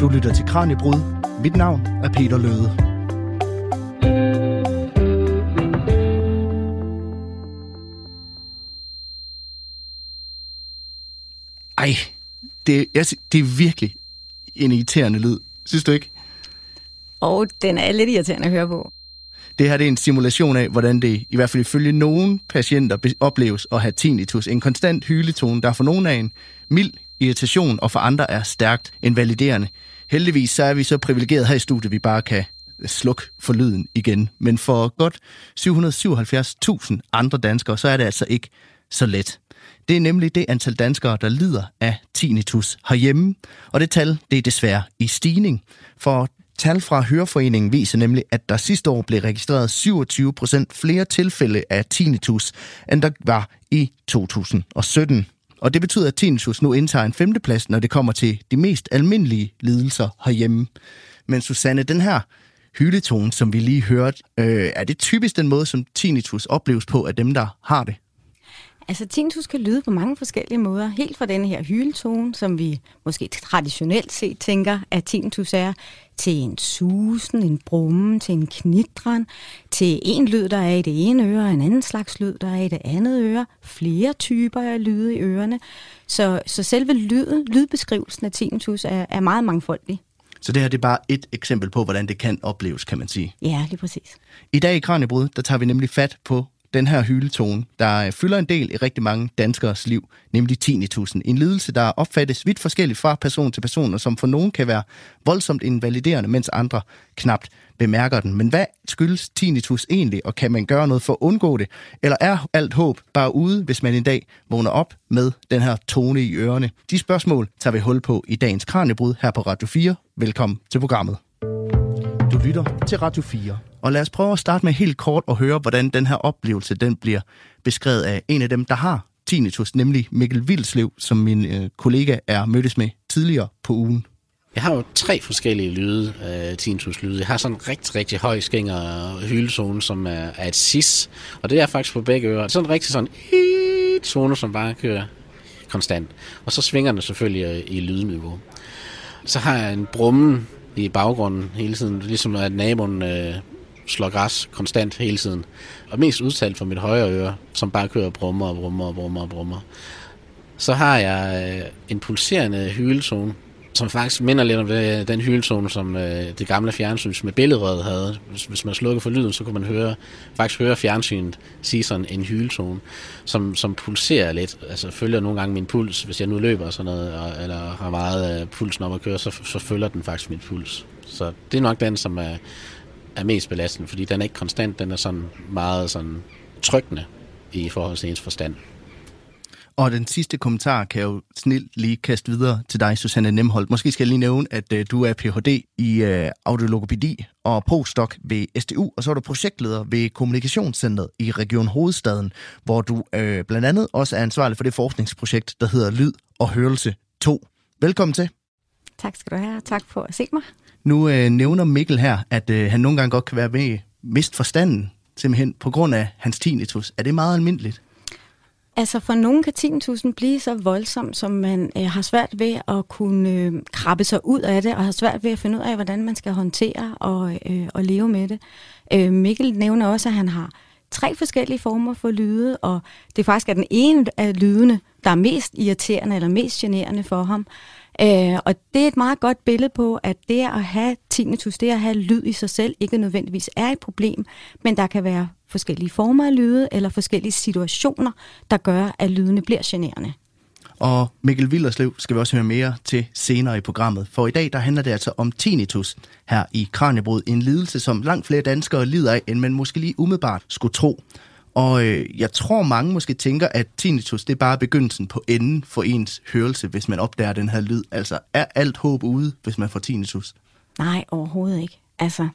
Du lytter til Kranjebrud. Mit navn er Peter Løde. Ej, det, jeg, det er virkelig en irriterende lyd. Synes du ikke? Og den er lidt irriterende at høre på. Det her det er en simulation af, hvordan det i hvert fald ifølge nogle patienter opleves at have tinnitus. En konstant hyletone, der for nogle af en mild irritation, og for andre er stærkt invaliderende. Heldigvis så er vi så privilegeret her i studiet, at vi bare kan slukke for lyden igen. Men for godt 777.000 andre danskere, så er det altså ikke så let. Det er nemlig det antal danskere, der lider af tinnitus herhjemme, og det tal det er desværre i stigning. For tal fra Høreforeningen viser nemlig, at der sidste år blev registreret 27 procent flere tilfælde af tinnitus, end der var i 2017. Og det betyder, at tinnitus nu indtager en femteplads, når det kommer til de mest almindelige lidelser herhjemme. Men Susanne, den her hyletone, som vi lige hørte, øh, er det typisk den måde, som tinnitus opleves på af dem, der har det? Altså, tinnitus kan lyde på mange forskellige måder. Helt fra den her hyletone, som vi måske traditionelt set tænker, at tinnitus er, til en susen, en brummen, til en knitren, til en lyd, der er i det ene øre, og en anden slags lyd, der er i det andet øre, flere typer af lyde i ørerne. Så, så selve lyden, lydbeskrivelsen af tinnitus er, er meget mangfoldig. Så det her det er bare et eksempel på, hvordan det kan opleves, kan man sige. Ja, lige præcis. I dag i Kranjebrud, der tager vi nemlig fat på den her hyletone, der øh, fylder en del i rigtig mange danskers liv, nemlig tinnitusen. En lidelse, der opfattes vidt forskelligt fra person til person, og som for nogen kan være voldsomt invaliderende, mens andre knapt bemærker den. Men hvad skyldes tinnitus egentlig, og kan man gøre noget for at undgå det? Eller er alt håb bare ude, hvis man en dag vågner op med den her tone i ørerne? De spørgsmål tager vi hul på i dagens Kranjebrud her på Radio 4. Velkommen til programmet. Lytter til Radio 4. Og lad os prøve at starte med helt kort at høre, hvordan den her oplevelse den bliver beskrevet af en af dem, der har tinnitus, nemlig Mikkel Vildslev, som min øh, kollega er mødtes med tidligere på ugen. Jeg har jo tre forskellige lyde, uh, tinnitus-lyde. Jeg har sådan en rigtig, rigtig høj skænger hylezone, som er, er et sis, og det er faktisk på begge ører. Sådan en rigtig sådan zone, som bare kører konstant. Og så svinger den selvfølgelig øh, i lydniveau. Så har jeg en brummen i baggrunden hele tiden, ligesom at naboen øh, slår græs konstant hele tiden. Og mest udtalt for mit højre øre, som bare kører brummer og brummer og brummer og brummer. Så har jeg øh, en pulserende hyletone, som faktisk minder lidt om det, den hylezone, som øh, det gamle fjernsyn med billedrøret havde. Hvis, hvis man slukker for lyden, så kunne man høre, faktisk høre fjernsynet sige sådan en hylezone, som, som pulserer lidt. Altså følger nogle gange min puls, hvis jeg nu løber og sådan noget, og, eller har meget øh, pulsen op at køre, så, så følger den faktisk min puls. Så det er nok den, som er, er mest belastende, fordi den er ikke konstant, den er sådan meget sådan trykkende i forhold til ens forstand. Og den sidste kommentar kan jeg jo snilt lige kaste videre til dig, Susanne Nemholdt. Måske skal jeg lige nævne, at uh, du er Ph.D. i uh, audiologopedi og postdoc ved SDU, og så er du projektleder ved Kommunikationscentret i Region Hovedstaden, hvor du uh, blandt andet også er ansvarlig for det forskningsprojekt, der hedder Lyd og Hørelse 2. Velkommen til. Tak skal du have, tak for at se mig. Nu uh, nævner Mikkel her, at uh, han nogle gange godt kan være med mist forstanden, simpelthen på grund af hans tinnitus. Er det meget almindeligt? Altså for nogen kan 10.000 blive så voldsom, som man øh, har svært ved at kunne øh, krabbe sig ud af det, og har svært ved at finde ud af, hvordan man skal håndtere og, øh, og leve med det. Øh, Mikkel nævner også, at han har tre forskellige former for lyde, og det faktisk er den ene af lydene, der er mest irriterende eller mest generende for ham. Øh, og det er et meget godt billede på, at det at have tinnitus, det at have lyd i sig selv, ikke nødvendigvis er et problem, men der kan være forskellige former af lyde eller forskellige situationer, der gør, at lydene bliver generende. Og Mikkel Villerslev skal vi også høre mere til senere i programmet. For i dag der handler det altså om tinnitus her i Kranjebrud. En lidelse, som langt flere danskere lider af, end man måske lige umiddelbart skulle tro. Og øh, jeg tror, mange måske tænker, at tinnitus det er bare begyndelsen på enden for ens hørelse, hvis man opdager den her lyd. Altså, er alt håb ude, hvis man får tinnitus? Nej, overhovedet ikke. Altså,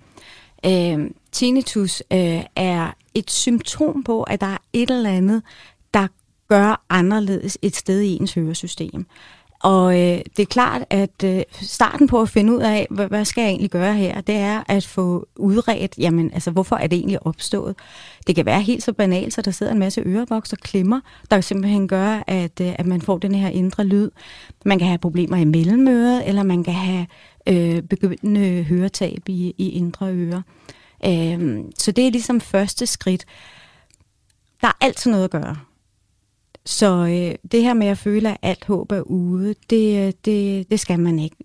øh, tinnitus øh, er et symptom på, at der er et eller andet, der gør anderledes et sted i ens høresystem. Og øh, det er klart, at øh, starten på at finde ud af, hvad, hvad skal jeg egentlig gøre her, det er at få udredt, jamen altså, hvorfor er det egentlig opstået? Det kan være helt så banalt, så der sidder en masse ørevoks og klemmer, der simpelthen gør, at, øh, at man får den her indre lyd. Man kan have problemer i mellemøret, eller man kan have øh, begyndende høretab i, i indre ører. Øh, så det er ligesom første skridt. Der er altid noget at gøre. Så øh, det her med at føle, at alt håb er ude, det, øh, det, det skal man ikke.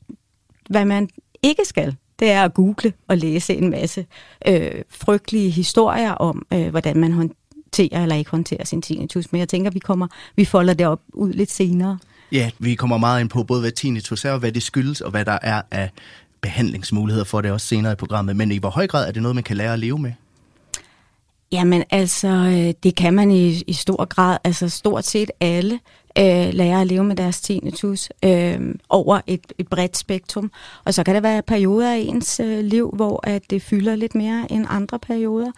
Hvad man ikke skal, det er at google og læse en masse øh, frygtelige historier om, øh, hvordan man håndterer eller ikke håndterer sin tinnitus. Men jeg tænker, vi kommer, vi folder det op ud lidt senere. Ja, vi kommer meget ind på både, hvad tinnitus er, og hvad det skyldes, og hvad der er af behandlingsmuligheder for det også senere i programmet. Men i hvor høj grad er det noget, man kan lære at leve med? Jamen altså, øh, det kan man i, i stor grad. Altså stort set alle øh, lærer at leve med deres tinnitus øh, over et, et bredt spektrum. Og så kan der være perioder i ens øh, liv, hvor at det fylder lidt mere end andre perioder.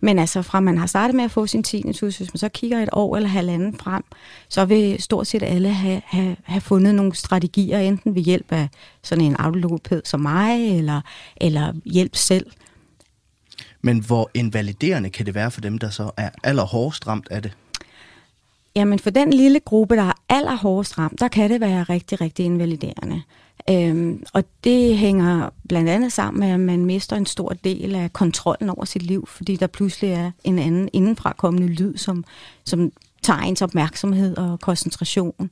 Men altså fra man har startet med at få sin tinnitus, hvis man så kigger et år eller halvanden frem, så vil stort set alle have, have, have fundet nogle strategier, enten ved hjælp af sådan en audiologoped som mig, eller, eller hjælp selv. Men hvor invaliderende kan det være for dem, der så er allerhårdest ramt af det? Jamen for den lille gruppe, der er allerhårdest ramt, der kan det være rigtig, rigtig invaliderende. Øhm, og det hænger blandt andet sammen med, at man mister en stor del af kontrollen over sit liv, fordi der pludselig er en anden indenfrakommende lyd, som, som tager ens opmærksomhed og koncentration.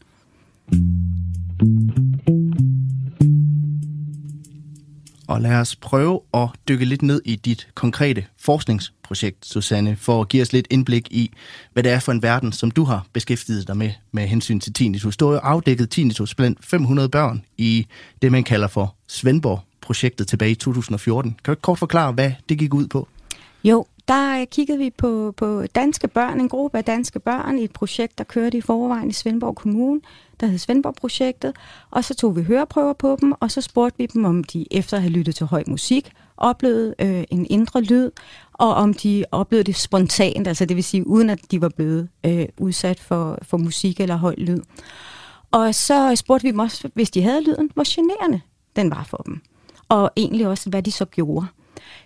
Og lad os prøve at dykke lidt ned i dit konkrete forskningsprojekt, Susanne, for at give os lidt indblik i, hvad det er for en verden, som du har beskæftiget dig med med hensyn til tinnitus. Du har jo afdækket tinnitus blandt 500 børn i det, man kalder for Svendborg-projektet tilbage i 2014. Kan du kort forklare, hvad det gik ud på? Jo, der kiggede vi på, på danske børn, en gruppe af danske børn i et projekt, der kørte i forvejen i Svendborg Kommune, der hed Svendborg-projektet. Og så tog vi høreprøver på dem, og så spurgte vi dem, om de efter at have lyttet til høj musik, oplevede øh, en indre lyd, og om de oplevede det spontant, altså det vil sige uden at de var blevet øh, udsat for, for musik eller høj lyd. Og så spurgte vi dem også, hvis de havde lyden, hvor generende den var for dem. Og egentlig også, hvad de så gjorde.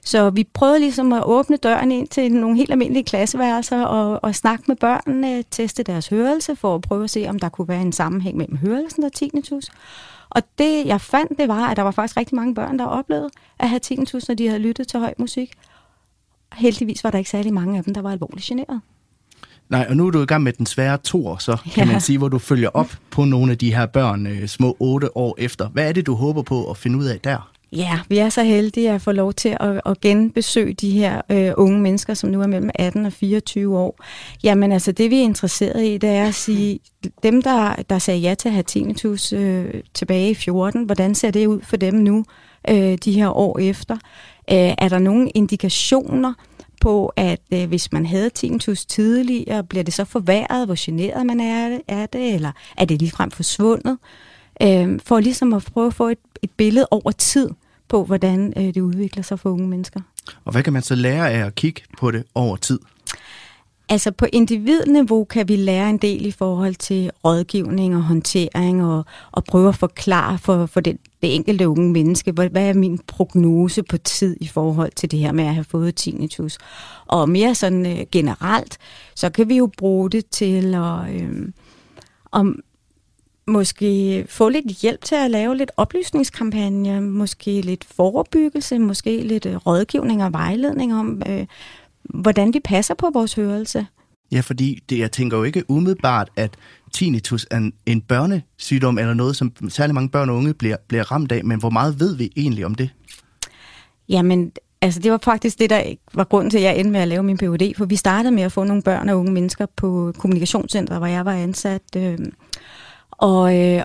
Så vi prøvede ligesom at åbne døren ind til nogle helt almindelige klasseværelser og, og snakke med børnene, teste deres hørelse for at prøve at se, om der kunne være en sammenhæng mellem hørelsen og tinnitus. Og det, jeg fandt, det var, at der var faktisk rigtig mange børn, der oplevede at have tinnitus, når de havde lyttet til høj musik. Heldigvis var der ikke særlig mange af dem, der var alvorligt generet. Nej, og nu er du i gang med den svære år, så kan ja. man sige, hvor du følger op på nogle af de her børn øh, små otte år efter. Hvad er det, du håber på at finde ud af der? Ja, vi er så heldige at få lov til at, at genbesøge de her øh, unge mennesker, som nu er mellem 18 og 24 år. Jamen altså, det vi er interesseret i, det er at sige, dem der, der sagde ja til at have tinnitus øh, tilbage i 14, hvordan ser det ud for dem nu, øh, de her år efter? Øh, er der nogle indikationer på, at øh, hvis man havde tinnitus tidligere, bliver det så forværret, hvor generet man er af det, eller er det ligefrem forsvundet? Øh, for ligesom at prøve at få et, et billede over tid på, hvordan øh, det udvikler sig for unge mennesker. Og hvad kan man så lære af at kigge på det over tid? Altså på individniveau kan vi lære en del i forhold til rådgivning og håndtering og, og prøve at forklare for, for det, det enkelte unge menneske, hvad, hvad er min prognose på tid i forhold til det her med at have fået tinnitus. Og mere sådan øh, generelt, så kan vi jo bruge det til at... Øh, om måske få lidt hjælp til at lave lidt oplysningskampagne, måske lidt forebyggelse, måske lidt øh, rådgivning og vejledning om, øh, hvordan vi passer på vores hørelse. Ja, fordi det, jeg tænker jo ikke umiddelbart, at tinnitus er en, en børnesygdom eller noget, som særlig mange børn og unge bliver, bliver ramt af, men hvor meget ved vi egentlig om det? Jamen, altså det var faktisk det, der var grunden til, at jeg endte med at lave min PhD, for vi startede med at få nogle børn og unge mennesker på kommunikationscentret, hvor jeg var ansat. Øh, og, øh,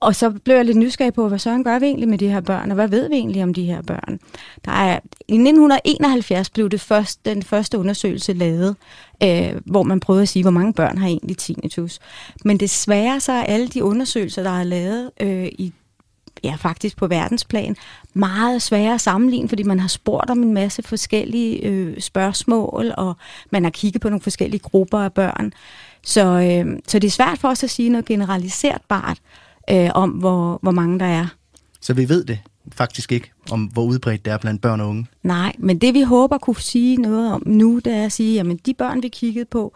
og så blev jeg lidt nysgerrig på, hvad Søren gør vi egentlig med de her børn, og hvad ved vi egentlig om de her børn? Der er, I 1971 blev det først, den første undersøgelse lavet, øh, hvor man prøvede at sige, hvor mange børn har egentlig tinnitus. Men desværre så er alle de undersøgelser, der er lavet øh, i ja, faktisk på verdensplan, meget svære at sammenligne, fordi man har spurgt om en masse forskellige øh, spørgsmål, og man har kigget på nogle forskellige grupper af børn. Så, øh, så det er svært for os at sige noget generaliserbart øh, om, hvor, hvor mange der er. Så vi ved det faktisk ikke, om hvor udbredt det er blandt børn og unge? Nej, men det vi håber kunne sige noget om nu, det er at sige, at de børn, vi kiggede på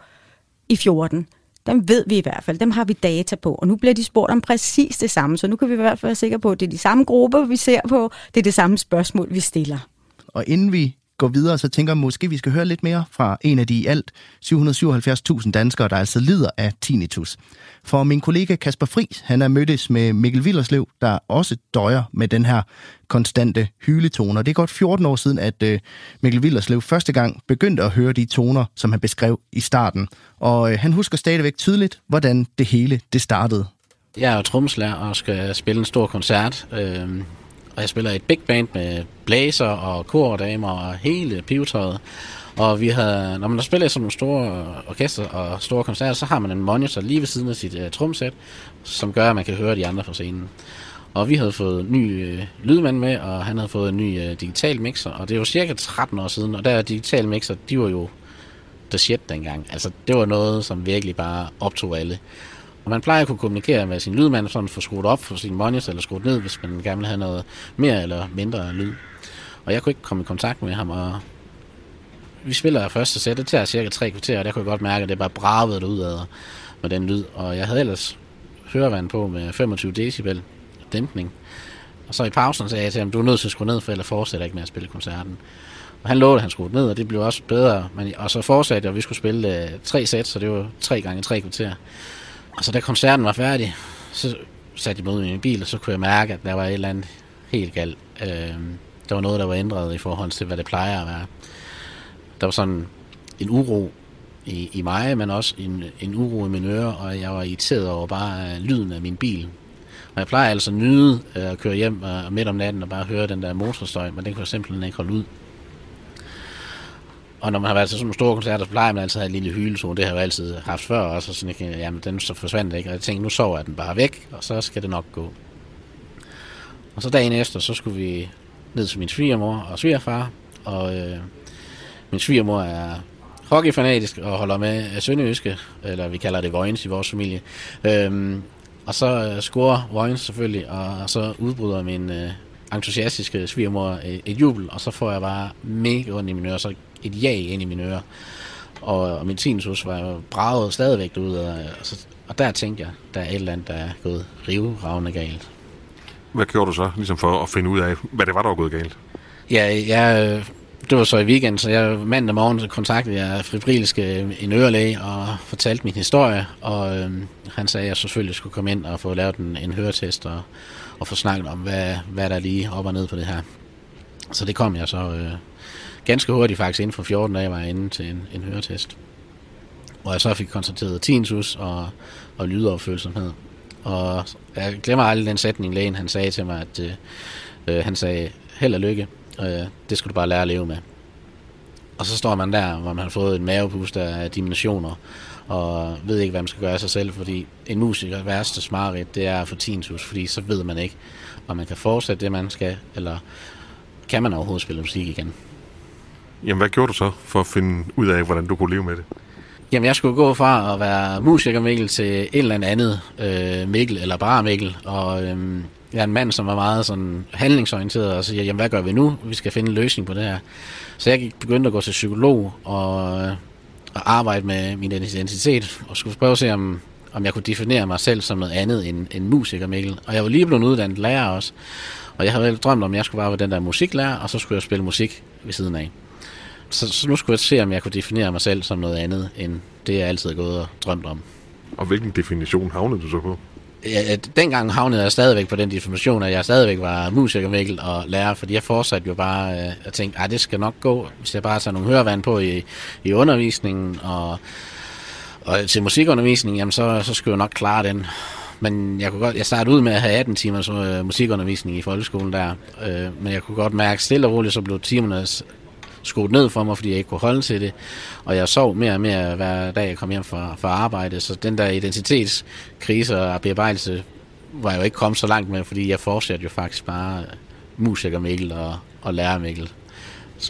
i 14, Dem ved vi i hvert fald, dem har vi data på, og nu bliver de spurgt om præcis det samme, så nu kan vi i hvert fald være sikre på, at det er de samme grupper, vi ser på, det er det samme spørgsmål, vi stiller. Og inden vi går videre, så tænker jeg måske, vi skal høre lidt mere fra en af de i alt 777.000 danskere, der altså lider af tinnitus. For min kollega Kasper Fris, han er mødtes med Mikkel Villerslev, der også døjer med den her konstante hyletoner. Det er godt 14 år siden, at øh, Mikkel Villerslev første gang begyndte at høre de toner, som han beskrev i starten. Og øh, han husker stadigvæk tydeligt, hvordan det hele det startede. Jeg er jo tromslærer og skal spille en stor koncert. Øh, og jeg spiller i et big band med blæser og kordamer og hele pivetøjet. Og vi havde, når man spiller sådan nogle store orkester og store koncerter, så har man en monitor lige ved siden af sit øh, uh, trumsæt, som gør, at man kan høre de andre fra scenen. Og vi havde fået ny øh, lydmand med, og han havde fået en ny øh, digital mixer, og det var cirka 13 år siden, og der digital mixer, de var jo the shit dengang. Altså, det var noget, som virkelig bare optog alle. Og man plejer at kunne kommunikere med sin lydmand, sådan få skruet op for sin monitor, eller skruet ned, hvis man gerne vil have noget mere eller mindre lyd. Og jeg kunne ikke komme i kontakt med ham, og vi spiller første sæt, det tager cirka tre kvarter, og der kunne jeg godt mærke, at det bare bravede ud af med den lyd. Og jeg havde ellers hørevand på med 25 decibel dæmpning. Og så i pausen sagde jeg til ham, du er nødt til at skrue ned, for ellers fortsætter ikke med at spille koncerten. Og han lovede, at han skruede ned, og det blev også bedre. Men, og så fortsatte jeg, og vi skulle spille øh, tre sæt, så det var tre gange tre kvarter. Og så da koncerten var færdig, så satte jeg mig ud i min bil, og så kunne jeg mærke, at der var et eller andet helt galt. Øh, der var noget, der var ændret i forhold til, hvad det plejer at være. Der var sådan en uro i, i mig, men også en, en uro i mine ører, og jeg var irriteret over bare øh, lyden af min bil. Og jeg plejer altså at nyde øh, at køre hjem uh, midt om natten og bare høre den der motorstøj, men den kunne jeg simpelthen ikke holde ud. Og når man har været til sådan nogle store koncerter, så plejer man altid at have en lille hylezone. Det har jeg altid haft før også, og sådan, ikke, jamen, den så forsvandt ikke. Og jeg tænkte, nu sover jeg den bare væk, og så skal det nok gå. Og så dagen efter, så skulle vi ned til min svigermor og svigerfar, og øh, min svigermor er hockeyfanatisk og holder med Sønderjyske, eller vi kalder det Vojens i vores familie. Øhm, og så øh, scorer Vojens selvfølgelig, og, og så udbryder min øh, entusiastiske svigermor et, et jubel, og så får jeg bare mega ondt i mine ører, så et ja ind i mine ører. Og, og min tinnitus var braget stadigvæk ud, og, og, så, og der tænkte jeg, der er et eller andet, der er gået rivravne galt. Hvad gjorde du så, ligesom for at finde ud af, hvad det var, der var gået galt? Ja, jeg, det var så i weekend, så jeg mandag morgen kontaktede jeg fibrilske en ørelæge og fortalte min historie, og øh, han sagde, at jeg selvfølgelig skulle komme ind og få lavet en, en høretest og, og få snakket om, hvad, hvad der er lige op og ned på det her. Så det kom jeg så øh, ganske hurtigt faktisk, inden for 14 dage var jeg inde til en, en høretest. Hvor jeg så fik konstateret tinnitus og, og lydoverfølsomhed. Og jeg glemmer aldrig den sætning, lægen han sagde til mig, at øh, øh, han sagde, held og lykke, øh, det skal du bare lære at leve med. Og så står man der, hvor man har fået en mavepust af dimensioner, og ved ikke, hvad man skal gøre af sig selv, fordi en musiker værste smareridt, det er for tinnitus, fordi så ved man ikke, om man kan fortsætte det, man skal, eller kan man overhovedet spille musik igen. Jamen, hvad gjorde du så for at finde ud af, hvordan du kunne leve med det? Jamen, jeg skulle gå fra at være musiker Mikkel til en eller andet øh, Mikkel, eller bare Mikkel, og øh, jeg er en mand, som er meget sådan handlingsorienteret, og siger, jamen, hvad gør vi nu? Vi skal finde en løsning på det her. Så jeg begyndte at gå til psykolog, og, øh, og arbejde med min identitet, og skulle prøve at se, om, om jeg kunne definere mig selv som noget andet end, end musiker Mikkel. Og jeg var lige blevet uddannet lærer også, og jeg havde drømt om, at jeg skulle bare være den der musiklærer, og så skulle jeg spille musik ved siden af. Så, så nu skulle jeg se, om jeg kunne definere mig selv som noget andet, end det, jeg altid har gået og drømt om. Og hvilken definition havnede du så på? Ja, dengang havnede jeg stadigvæk på den definition, at jeg stadigvæk var musiker Mikkel og lærer, fordi jeg fortsatte jo bare øh, at tænke, at det skal nok gå, hvis jeg bare tager nogle hørevand på i, i undervisningen og, og til musikundervisning, jamen så, så skulle jeg nok klare den. Men jeg kunne godt, jeg startede ud med at have 18 timers øh, musikundervisning i folkeskolen der, øh, men jeg kunne godt mærke stille og roligt, så blev timerne skruet ned for mig, fordi jeg ikke kunne holde til det. Og jeg sov mere og mere hver dag, jeg kom hjem fra, fra arbejde. Så den der identitetskrise og bearbejdelse var jeg jo ikke kommet så langt med, fordi jeg fortsatte jo faktisk bare musiker Mikkel og, og lærer Mikkel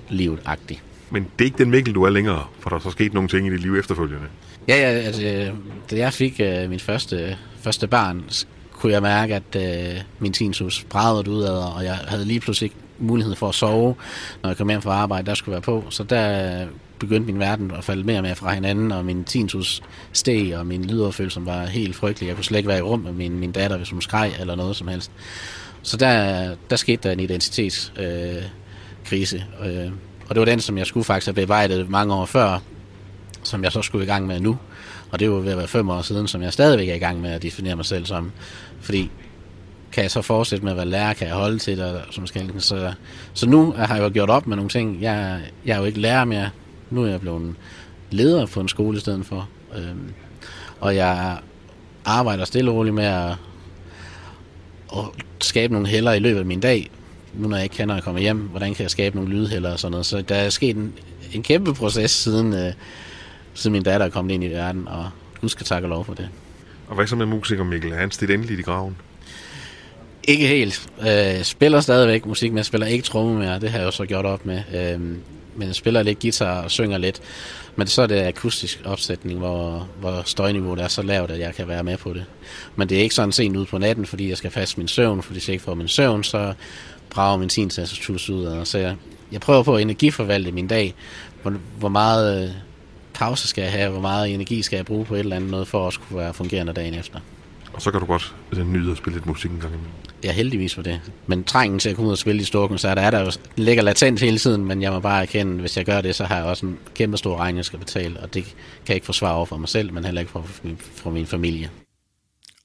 livet-agtigt. Men det er ikke den Mikkel, du er længere, for der er så sket nogle ting i dit liv efterfølgende. Ja, ja altså, da jeg fik uh, min første, første barn, kunne jeg mærke, at uh, min tinnitus brædede ud af, og jeg havde lige pludselig mulighed for at sove, når jeg kom hjem fra arbejde, der skulle være på. Så der begyndte min verden at falde mere og mere fra hinanden, og min tinsus steg, og min lydoverfølelse var helt frygtelig. Jeg kunne slet ikke være i rum med min, min datter, hvis hun skreg eller noget som helst. Så der, der skete der en identitetskrise, øh, øh, og det var den, som jeg skulle faktisk have bearbejdet mange år før, som jeg så skulle i gang med nu. Og det var ved at være fem år siden, som jeg stadigvæk er i gang med at definere mig selv som. Fordi kan jeg så fortsætte med at være lærer, kan jeg holde til det, som skal. Så, så nu har jeg jo gjort op med nogle ting. Jeg, jeg er jo ikke lærer mere. Nu er jeg blevet leder på en skole i stedet for. Øhm, og jeg arbejder stille og roligt med at, at skabe nogle heller i løbet af min dag. Nu når jeg ikke kender at komme hjem, hvordan kan jeg skabe nogle lydheller og sådan noget. Så der er sket en, en kæmpe proces siden, øh, siden min datter er kommet ind i verden, og du skal takke lov for det. Og hvad så med musiker Mikkel? Er han stillet endelig i graven? Ikke helt. Øh, spiller stadigvæk musik, men jeg spiller ikke tromme mere. Det har jeg jo så gjort op med. Øh, men jeg spiller lidt guitar og synger lidt. Men så er det akustisk opsætning, hvor, hvor støjniveauet er så lavt, at jeg kan være med på det. Men det er ikke sådan sent ud på natten, fordi jeg skal fast min søvn, fordi hvis jeg ikke får min søvn, så brager min tinnitus ud. Og så jeg, jeg prøver på at energiforvalte min dag. Hvor, hvor meget øh, pause skal jeg have, hvor meget energi skal jeg bruge på et eller andet noget, for at skulle være fungerende dagen efter. Og så kan du godt nyde at spille lidt musik en gang imellem. Ja, heldigvis for det. Men trængen til at komme ud og spille de store koncerter er der jo ligger latent hele tiden, men jeg må bare erkende, hvis jeg gør det, så har jeg også en kæmpe stor regning, jeg skal betale, og det kan jeg ikke forsvare over for mig selv, men heller ikke for, for min familie.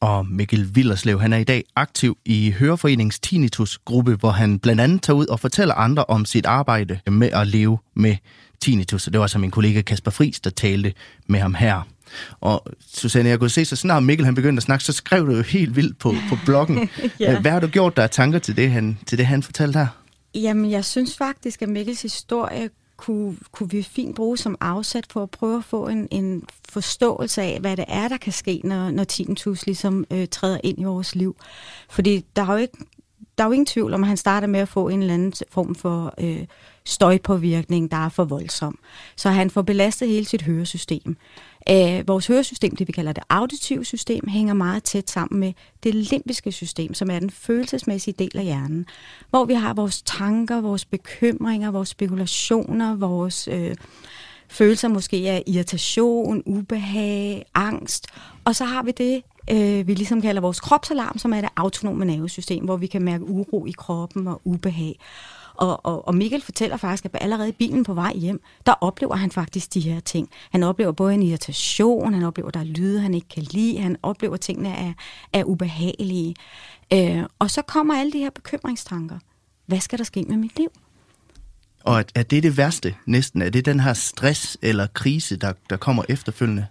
Og Mikkel Villerslev, han er i dag aktiv i Høreforeningens Tinnitus-gruppe, hvor han blandt andet tager ud og fortæller andre om sit arbejde med at leve med tinnitus. Det var altså min kollega Kasper Friis, der talte med ham her. Og Susanne, jeg kunne se, så snart Mikkel han begyndte at snakke, så skrev du jo helt vildt på, på bloggen. ja. Hvad har du gjort der af tanker til det, han, til det, han fortalte her? Jamen, jeg synes faktisk, at Mikkels historie kunne, kunne vi fint bruge som afsat for at prøve at få en, en forståelse af, hvad det er, der kan ske, når, når tinnitus ligesom øh, træder ind i vores liv. Fordi der er jo ikke der er jo ingen tvivl om, at han starter med at få en eller anden form for øh, støjpåvirkning, der er for voldsom. Så han får belastet hele sit høresystem. Øh, vores høresystem, det vi kalder det auditive system, hænger meget tæt sammen med det limbiske system, som er den følelsesmæssige del af hjernen, hvor vi har vores tanker, vores bekymringer, vores spekulationer, vores øh, følelser måske af irritation, ubehag, angst, og så har vi det, øh, vi ligesom kalder vores kropsalarm, som er det autonome nervesystem, hvor vi kan mærke uro i kroppen og ubehag. Og, og, og Mikkel fortæller faktisk, at allerede i bilen på vej hjem, der oplever han faktisk de her ting. Han oplever både en irritation, han oplever, der er lyde, han ikke kan lide, han oplever, at tingene er, er ubehagelige. Øh, og så kommer alle de her bekymringstanker. Hvad skal der ske med mit liv? Og er det det værste næsten? Er det den her stress eller krise, der, der kommer efterfølgende?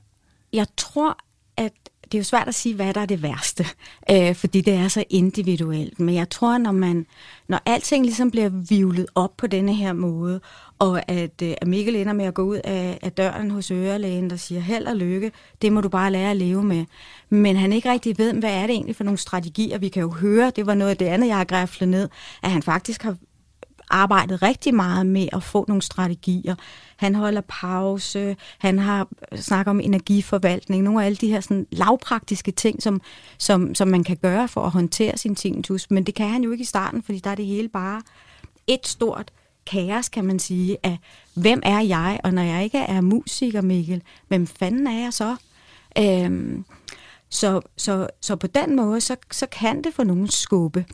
Jeg tror, at det er jo svært at sige, hvad der er det værste, øh, fordi det er så individuelt. Men jeg tror, når man, når alting ligesom bliver vivlet op på denne her måde, og at, øh, at Mikkel ender med at gå ud af, af døren hos ørelægen, der siger, held og lykke, det må du bare lære at leve med. Men han ikke rigtig ved, hvad er det egentlig for nogle strategier. Vi kan jo høre, det var noget af det andet, jeg har græflet ned, at han faktisk har arbejdet rigtig meget med at få nogle strategier. Han holder pause, han har øh, snakket om energiforvaltning, nogle af alle de her sådan, lavpraktiske ting, som, som, som man kan gøre for at håndtere sin tinnitus. Men det kan han jo ikke i starten, fordi der er det hele bare et stort kaos, kan man sige, af hvem er jeg, og når jeg ikke er musiker, Mikkel, hvem fanden er jeg så? Øhm, så, så, så på den måde, så, så kan det få nogen skubbe.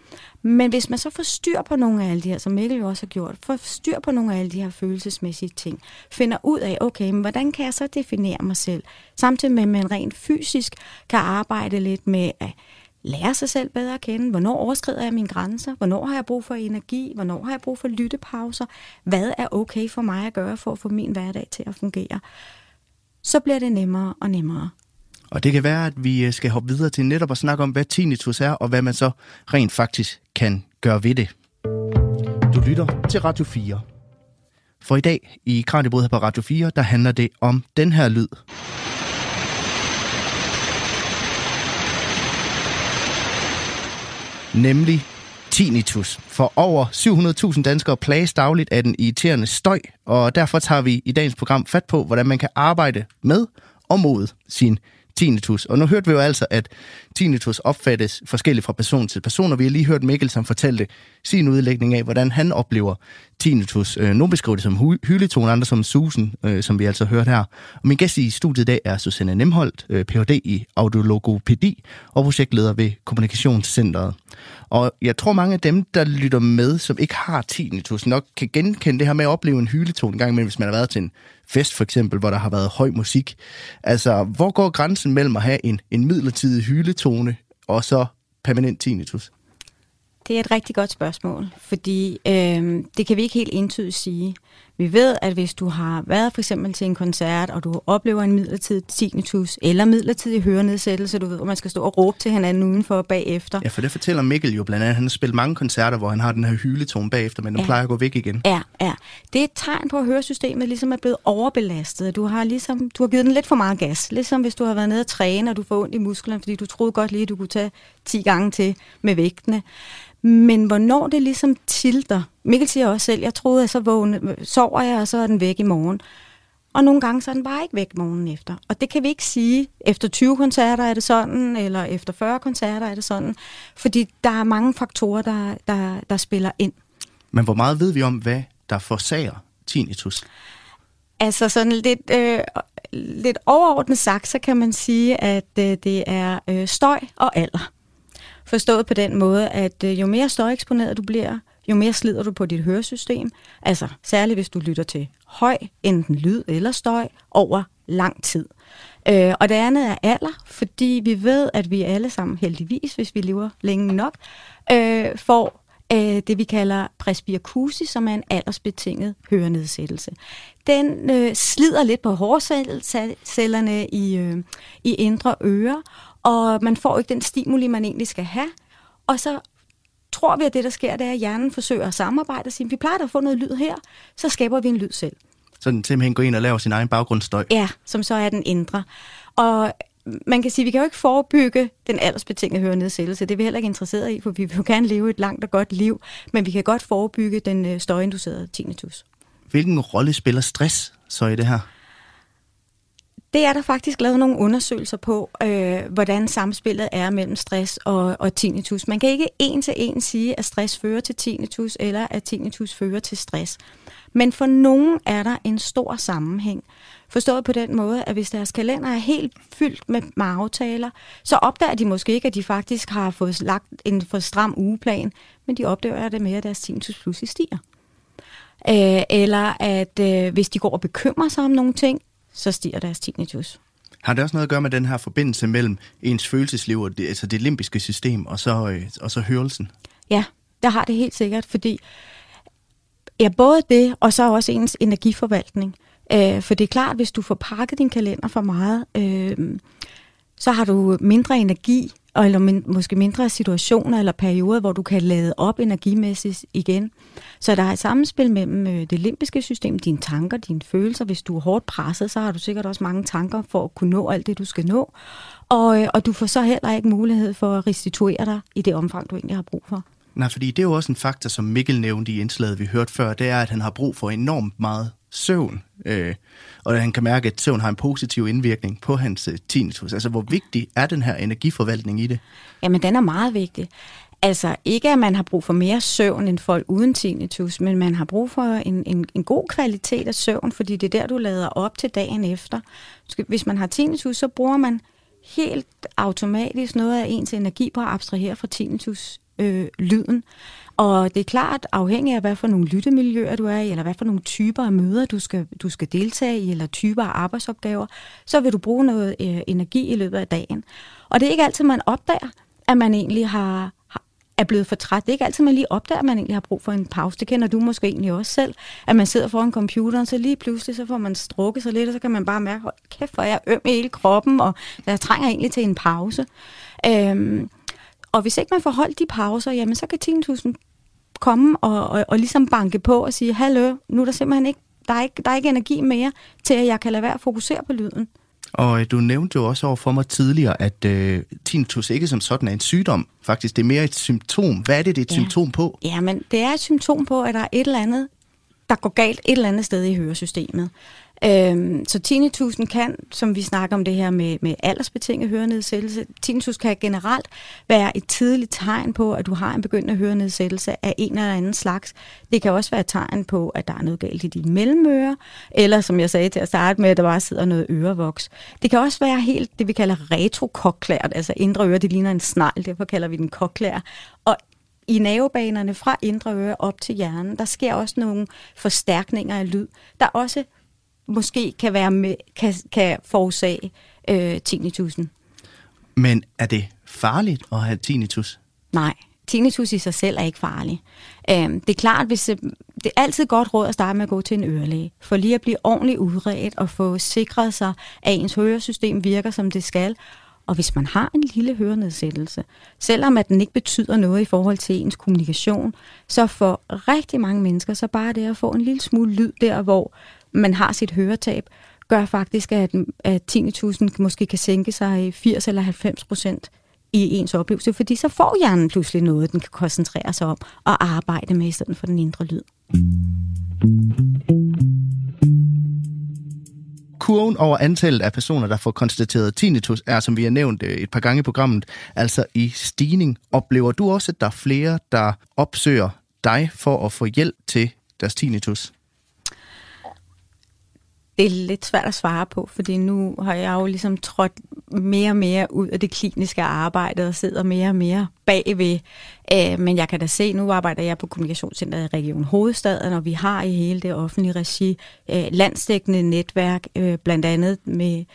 Men hvis man så får styr på nogle af alle de her, som Mikkel jo også har gjort, får styr på nogle af alle de her følelsesmæssige ting, finder ud af, okay, men hvordan kan jeg så definere mig selv? Samtidig med, at man rent fysisk kan arbejde lidt med at lære sig selv bedre at kende. Hvornår overskrider jeg mine grænser? Hvornår har jeg brug for energi? Hvornår har jeg brug for lyttepauser? Hvad er okay for mig at gøre for at få min hverdag til at fungere? Så bliver det nemmere og nemmere. Og det kan være, at vi øh, skal hoppe videre til netop at snakke om, hvad tinnitus er, og hvad man så rent faktisk kan gøre ved det. Du lytter til Radio 4. For i dag i Kranjebrud her på Radio 4, der handler det om den her lyd. Nemlig tinnitus. For over 700.000 danskere plages dagligt af den irriterende støj, og derfor tager vi i dagens program fat på, hvordan man kan arbejde med og mod sin tinnitus. Og nu hørte vi jo altså, at tinnitus opfattes forskelligt fra person til person, og vi har lige hørt Mikkel, som fortalte sin udlægning af, hvordan han oplever tinnitus. Øh, nogle beskriver det som hyletone, andre som susen, øh, som vi altså hørt her. Og min gæst i studiet i dag er Susanne Nemholdt, øh, Ph.D. i audiologopædi og projektleder ved Kommunikationscenteret. Og jeg tror, mange af dem, der lytter med, som ikke har tinnitus, nok kan genkende det her med at opleve en hyletone en gang imellem, hvis man har været til en fest for eksempel, hvor der har været høj musik. Altså, hvor går grænsen mellem at have en, en midlertidig hyletone og så permanent tinnitus? Det er et rigtig godt spørgsmål, fordi øh, det kan vi ikke helt entydigt sige. Vi ved, at hvis du har været for eksempel til en koncert, og du oplever en midlertidig tinnitus eller midlertidig hørenedsættelse, du ved, hvor man skal stå og råbe til hinanden udenfor bagefter. Ja, for det fortæller Mikkel jo blandt andet. Han har spillet mange koncerter, hvor han har den her hyletone bagefter, men den ja. plejer at gå væk igen. Ja, ja. Det er et tegn på, at høresystemet ligesom er blevet overbelastet. Du har, ligesom, du har givet den lidt for meget gas. Ligesom hvis du har været nede og træne, og du får ondt i musklerne, fordi du troede godt lige, at du kunne tage 10 gange til med vægtene. Men hvornår det ligesom tilter, Mikkel siger også selv, jeg troede, at så vågne, sover jeg, og så er den væk i morgen. Og nogle gange så er den bare ikke væk morgen efter. Og det kan vi ikke sige, efter 20 koncerter er det sådan, eller efter 40 koncerter er det sådan. Fordi der er mange faktorer, der, der, der spiller ind. Men hvor meget ved vi om, hvad der forsager tinnitus? Altså sådan lidt, øh, lidt overordnet sagt, så kan man sige, at øh, det er øh, støj og alder. Forstået på den måde, at øh, jo mere støjeksponeret du bliver, jo mere slider du på dit høresystem. Altså særligt hvis du lytter til høj, enten lyd eller støj, over lang tid. Øh, og det andet er alder, fordi vi ved, at vi alle sammen heldigvis, hvis vi lever længe nok, øh, får øh, det, vi kalder presbyakusi, som er en aldersbetinget hørenedsættelse. Den øh, slider lidt på hårcellerne i, øh, i indre ører, og man får ikke den stimuli, man egentlig skal have. Og så tror vi, at det, der sker, det er, at hjernen forsøger at samarbejde og sige, vi plejer at få noget lyd her, så skaber vi en lyd selv. Så den simpelthen går ind og laver sin egen baggrundsstøj? Ja, som så er den indre. Og man kan sige, at vi kan jo ikke forebygge den aldersbetingede hørenedsættelse. Det er vi heller ikke interesseret i, for vi vil jo gerne leve et langt og godt liv. Men vi kan godt forebygge den øh, støjinducerede tinnitus. Hvilken rolle spiller stress så i det her? Det er der faktisk lavet nogle undersøgelser på, øh, hvordan samspillet er mellem stress og, og tinnitus. Man kan ikke en til en sige, at stress fører til tinnitus, eller at tinnitus fører til stress. Men for nogen er der en stor sammenhæng. Forstået på den måde, at hvis deres kalender er helt fyldt med, med aftaler, så opdager de måske ikke, at de faktisk har fået lagt en for stram ugeplan, men de opdager det med, at deres tinnitus pludselig stiger. Øh, eller at øh, hvis de går og bekymrer sig om nogle ting, så stiger deres tinnitus. Har det også noget at gøre med den her forbindelse mellem ens følelsesliv og det, altså det limbiske system og så, øh, og så hørelsen? Ja, der har det helt sikkert, fordi ja, både det og så også ens energiforvaltning. Øh, for det er klart, hvis du får pakket din kalender for meget, øh, så har du mindre energi og eller min, måske mindre situationer eller perioder, hvor du kan lade op energimæssigt igen. Så der er et samspil mellem øh, det limbiske system, dine tanker, dine følelser. Hvis du er hårdt presset, så har du sikkert også mange tanker for at kunne nå alt det, du skal nå. Og, øh, og du får så heller ikke mulighed for at restituere dig i det omfang, du egentlig har brug for. Nej, fordi det er jo også en faktor, som Mikkel nævnte i indslaget, vi hørte før, det er, at han har brug for enormt meget søvn. Øh, og han kan mærke, at søvn har en positiv indvirkning på hans øh, tinnitus. Altså, hvor vigtig er den her energiforvaltning i det? Jamen, den er meget vigtig. Altså ikke, at man har brug for mere søvn end folk uden tinnitus, men man har brug for en, en, en god kvalitet af søvn, fordi det er der, du lader op til dagen efter. Hvis man har tinnitus, så bruger man helt automatisk noget af ens energi på at abstrahere fra tinnitus-lyden. Øh, og det er klart, afhængig af, hvad for nogle lyttemiljøer du er i, eller hvad for nogle typer af møder, du skal, du skal deltage i, eller typer af arbejdsopgaver, så vil du bruge noget øh, energi i løbet af dagen. Og det er ikke altid, man opdager, at man egentlig har, er blevet for træt. Det er ikke altid, man lige opdager, at man egentlig har brug for en pause. Det kender du måske egentlig også selv, at man sidder foran computeren, så lige pludselig så får man strukket sig lidt, og så kan man bare mærke, hold kæft, hvor er jeg øm i hele kroppen, og jeg trænger egentlig til en pause. Øhm, og hvis ikke man får holdt de pauser, jamen så kan 10.000 komme og, og, og ligesom banke på og sige, hallo, nu er der simpelthen ikke, der er ikke, der er ikke energi mere til, at jeg kan lade være at fokusere på lyden. Og øh, du nævnte jo også over for mig tidligere, at øh, tinnitus ikke som sådan er en sygdom. Faktisk, det er mere et symptom. Hvad er det, det er et ja. symptom på? Jamen, det er et symptom på, at der er et eller andet, der går galt et eller andet sted i høresystemet. Øhm, så tinnitus kan, som vi snakker om det her med, med aldersbetinget hørenedsættelse, tinnitus kan generelt være et tidligt tegn på, at du har en begyndende hørenedsættelse af en eller anden slags. Det kan også være et tegn på, at der er noget galt i dine mellemører, eller som jeg sagde til at starte med, at der bare sidder noget ørevoks. Det kan også være helt det, vi kalder retrokoklært, altså indre øre, det ligner en snegl, derfor kalder vi den koklær. Og i nervebanerne fra indre øre op til hjernen, der sker også nogle forstærkninger af lyd, der også måske kan, være med, kan, kan forårsage øh, tinnitusen. Men er det farligt at have tinnitus? Nej, tinnitus i sig selv er ikke farlig. Øhm, det er klart, hvis øh, det er altid godt råd at starte med at gå til en ørelæge, for lige at blive ordentligt udredt og få sikret sig, at ens høresystem virker som det skal, og hvis man har en lille hørenedsættelse, selvom at den ikke betyder noget i forhold til ens kommunikation, så for rigtig mange mennesker, så bare det at få en lille smule lyd der, hvor man har sit høretab, gør faktisk, at, at 10.000 måske kan sænke sig i 80 eller 90 procent i ens oplevelse, fordi så får hjernen pludselig noget, den kan koncentrere sig om og arbejde med i stedet for den indre lyd. Kurven over antallet af personer, der får konstateret tinnitus, er, som vi har nævnt øh, et par gange i programmet, altså i stigning. Oplever du også, at der er flere, der opsøger dig for at få hjælp til deres tinnitus? Det er lidt svært at svare på, fordi nu har jeg jo ligesom trådt mere og mere ud af det kliniske arbejde og sidder mere og mere bagved. Øh, men jeg kan da se, nu arbejder jeg på Kommunikationscenteret i Region Hovedstaden, og vi har i hele det offentlige regi øh, landsdækkende netværk, øh, blandt andet med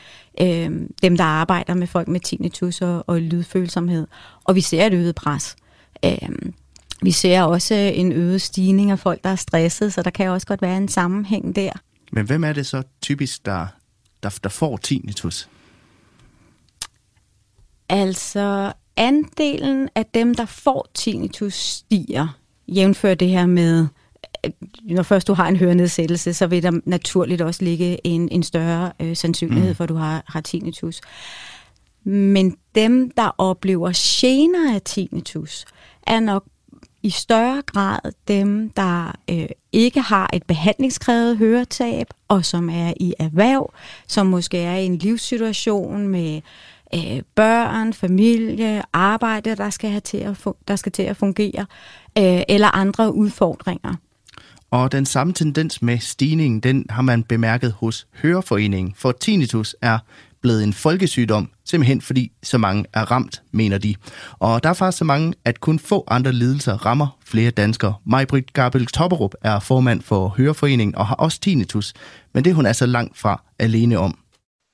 øh, dem, der arbejder med folk med tinnitus og, og lydfølsomhed. Og vi ser et øget pres. Øh, vi ser også en øget stigning af folk, der er stresset, så der kan også godt være en sammenhæng der. Men hvem er det så typisk, der, der, der får tinnitus? Altså, andelen af dem, der får tinnitus, stiger. Jævnfør det her med, når først du har en hørenedsættelse, så vil der naturligt også ligge en, en større øh, sandsynlighed mm. for, at du har, har tinnitus. Men dem, der oplever gener af tinnitus, er nok i større grad dem, der øh, ikke har et behandlingskrævet høretab, og som er i erhverv, som måske er i en livssituation med øh, børn, familie, arbejde, der skal, have til at der skal til at fungere, øh, eller andre udfordringer. Og den samme tendens med stigningen, den har man bemærket hos Høreforeningen, for tinnitus er blevet en folkesygdom, simpelthen fordi så mange er ramt, mener de. Og der er faktisk så mange, at kun få andre lidelser rammer flere danskere. Majbrit Gabel Topperup er formand for Høreforeningen og har også tinnitus, men det hun er så langt fra alene om.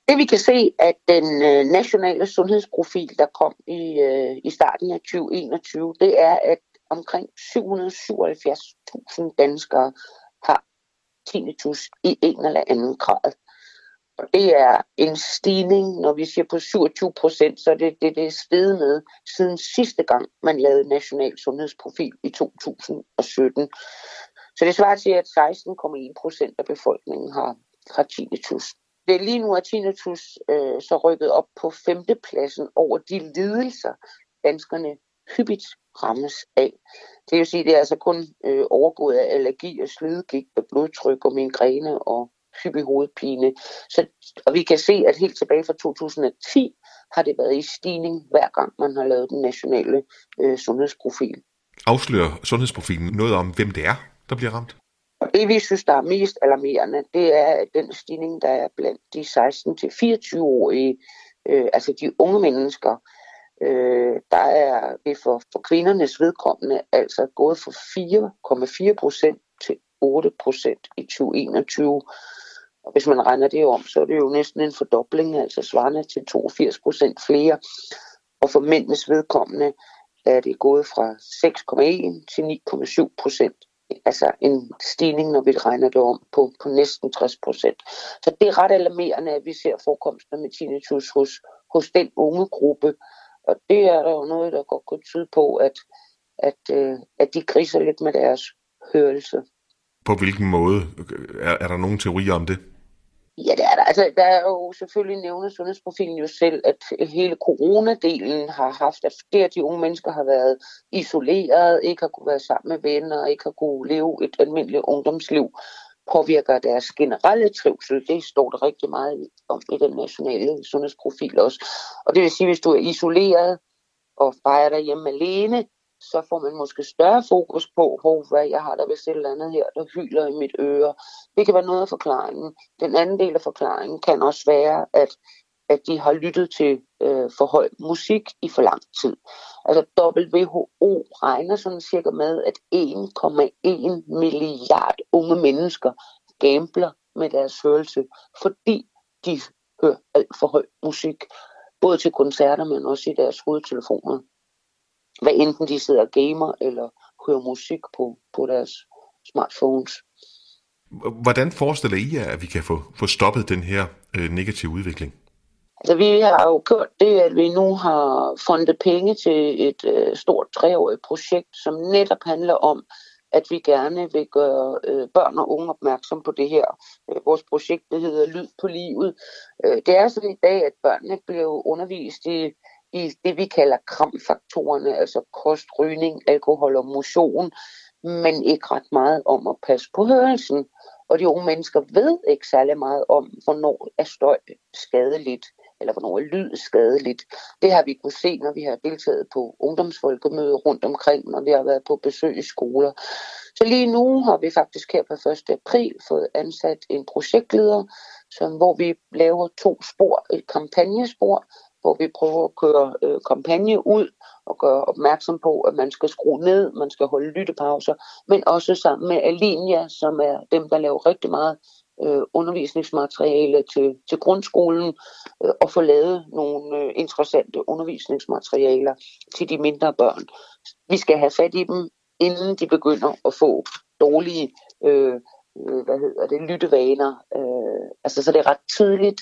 Det vi kan se, at den øh, nationale sundhedsprofil, der kom i, øh, i starten af 2021, det er, at omkring 777.000 danskere har tinnitus i en eller anden grad. Og det er en stigning, når vi siger på 27 procent, så det, det, det er steget med siden sidste gang, man lavede national sundhedsprofil i 2017. Så det svarer til, at 16,1 procent af befolkningen har, har tinnitus. Det er lige nu, at tinnitus øh, så rykket op på femtepladsen over de lidelser, danskerne hyppigt rammes af. Det vil sige, at det er altså kun øh, overgået af allergi og slidgigt og blodtryk og migræne og hyppig hovedpine. Så, og vi kan se, at helt tilbage fra 2010 har det været i stigning, hver gang man har lavet den nationale øh, sundhedsprofil. Afslører sundhedsprofilen noget om, hvem det er, der bliver ramt? Og det, vi synes, der er mest alarmerende, det er den stigning, der er blandt de 16-24-årige, øh, altså de unge mennesker. Øh, der er det for, for kvindernes vedkommende altså gået fra 4,4 procent til 8 procent i 2021. Og hvis man regner det om, så er det jo næsten en fordobling, altså svarende til 82 procent flere. Og for mændenes vedkommende er det gået fra 6,1 til 9,7 procent. Altså en stigning, når vi regner det om, på, på næsten 60 procent. Så det er ret alarmerende, at vi ser forekomster med tinnitus hos, hos den unge gruppe. Og det er der jo noget, der godt kunne tyde på, at, at, øh, at de kriser lidt med deres hørelse. På hvilken måde? Er, er der nogen teorier om det? Ja, det er der. Altså, der er jo selvfølgelig nævnet sundhedsprofilen jo selv, at hele coronadelen har haft, at flere af de unge mennesker har været isoleret, ikke har kunne være sammen med venner, ikke har kunne leve et almindeligt ungdomsliv. påvirker deres generelle trivsel. Det står der rigtig meget om i den nationale sundhedsprofil også. Og det vil sige, hvis du er isoleret og fejrer dig hjemme alene, så får man måske større fokus på, hvor hvad jeg har der vist et eller andet her, der hyler i mit øre. Det kan være noget af forklaringen. Den anden del af forklaringen kan også være, at at de har lyttet til øh, for høj musik i for lang tid. Altså WHO regner sådan cirka med, at 1,1 milliard unge mennesker gambler med deres hørelse, fordi de hører alt for høj musik, både til koncerter, men også i deres hovedtelefoner. Hvad enten de sidder og gamer eller hører musik på, på deres smartphones. Hvordan forestiller I jer, at vi kan få, få stoppet den her øh, negative udvikling? Altså, vi har jo gjort det, at vi nu har fundet penge til et øh, stort treårigt projekt, som netop handler om, at vi gerne vil gøre øh, børn og unge opmærksom på det her. Øh, vores projekt det hedder Lyd på livet. Øh, det er sådan i dag, at børnene bliver undervist i, i det, vi kalder kramfaktorerne, altså kost, rygning, alkohol og motion, men ikke ret meget om at passe på hørelsen. Og de unge mennesker ved ikke særlig meget om, hvornår er støj skadeligt eller hvornår er lyd skadeligt. Det har vi kunne se, når vi har deltaget på ungdomsfolkemøder rundt omkring, når vi har været på besøg i skoler. Så lige nu har vi faktisk her på 1. april fået ansat en projektleder, som, hvor vi laver to spor, et kampagnespor, hvor vi prøver at køre øh, kampagne ud og gøre opmærksom på, at man skal skrue ned, man skal holde lyttepauser, men også sammen med Alinia, som er dem, der laver rigtig meget øh, undervisningsmateriale til, til grundskolen øh, og få lavet nogle øh, interessante undervisningsmaterialer til de mindre børn. Vi skal have fat i dem, inden de begynder at få dårlige øh, øh, hvad hedder det, lyttevaner. Øh, altså, så det er ret tydeligt,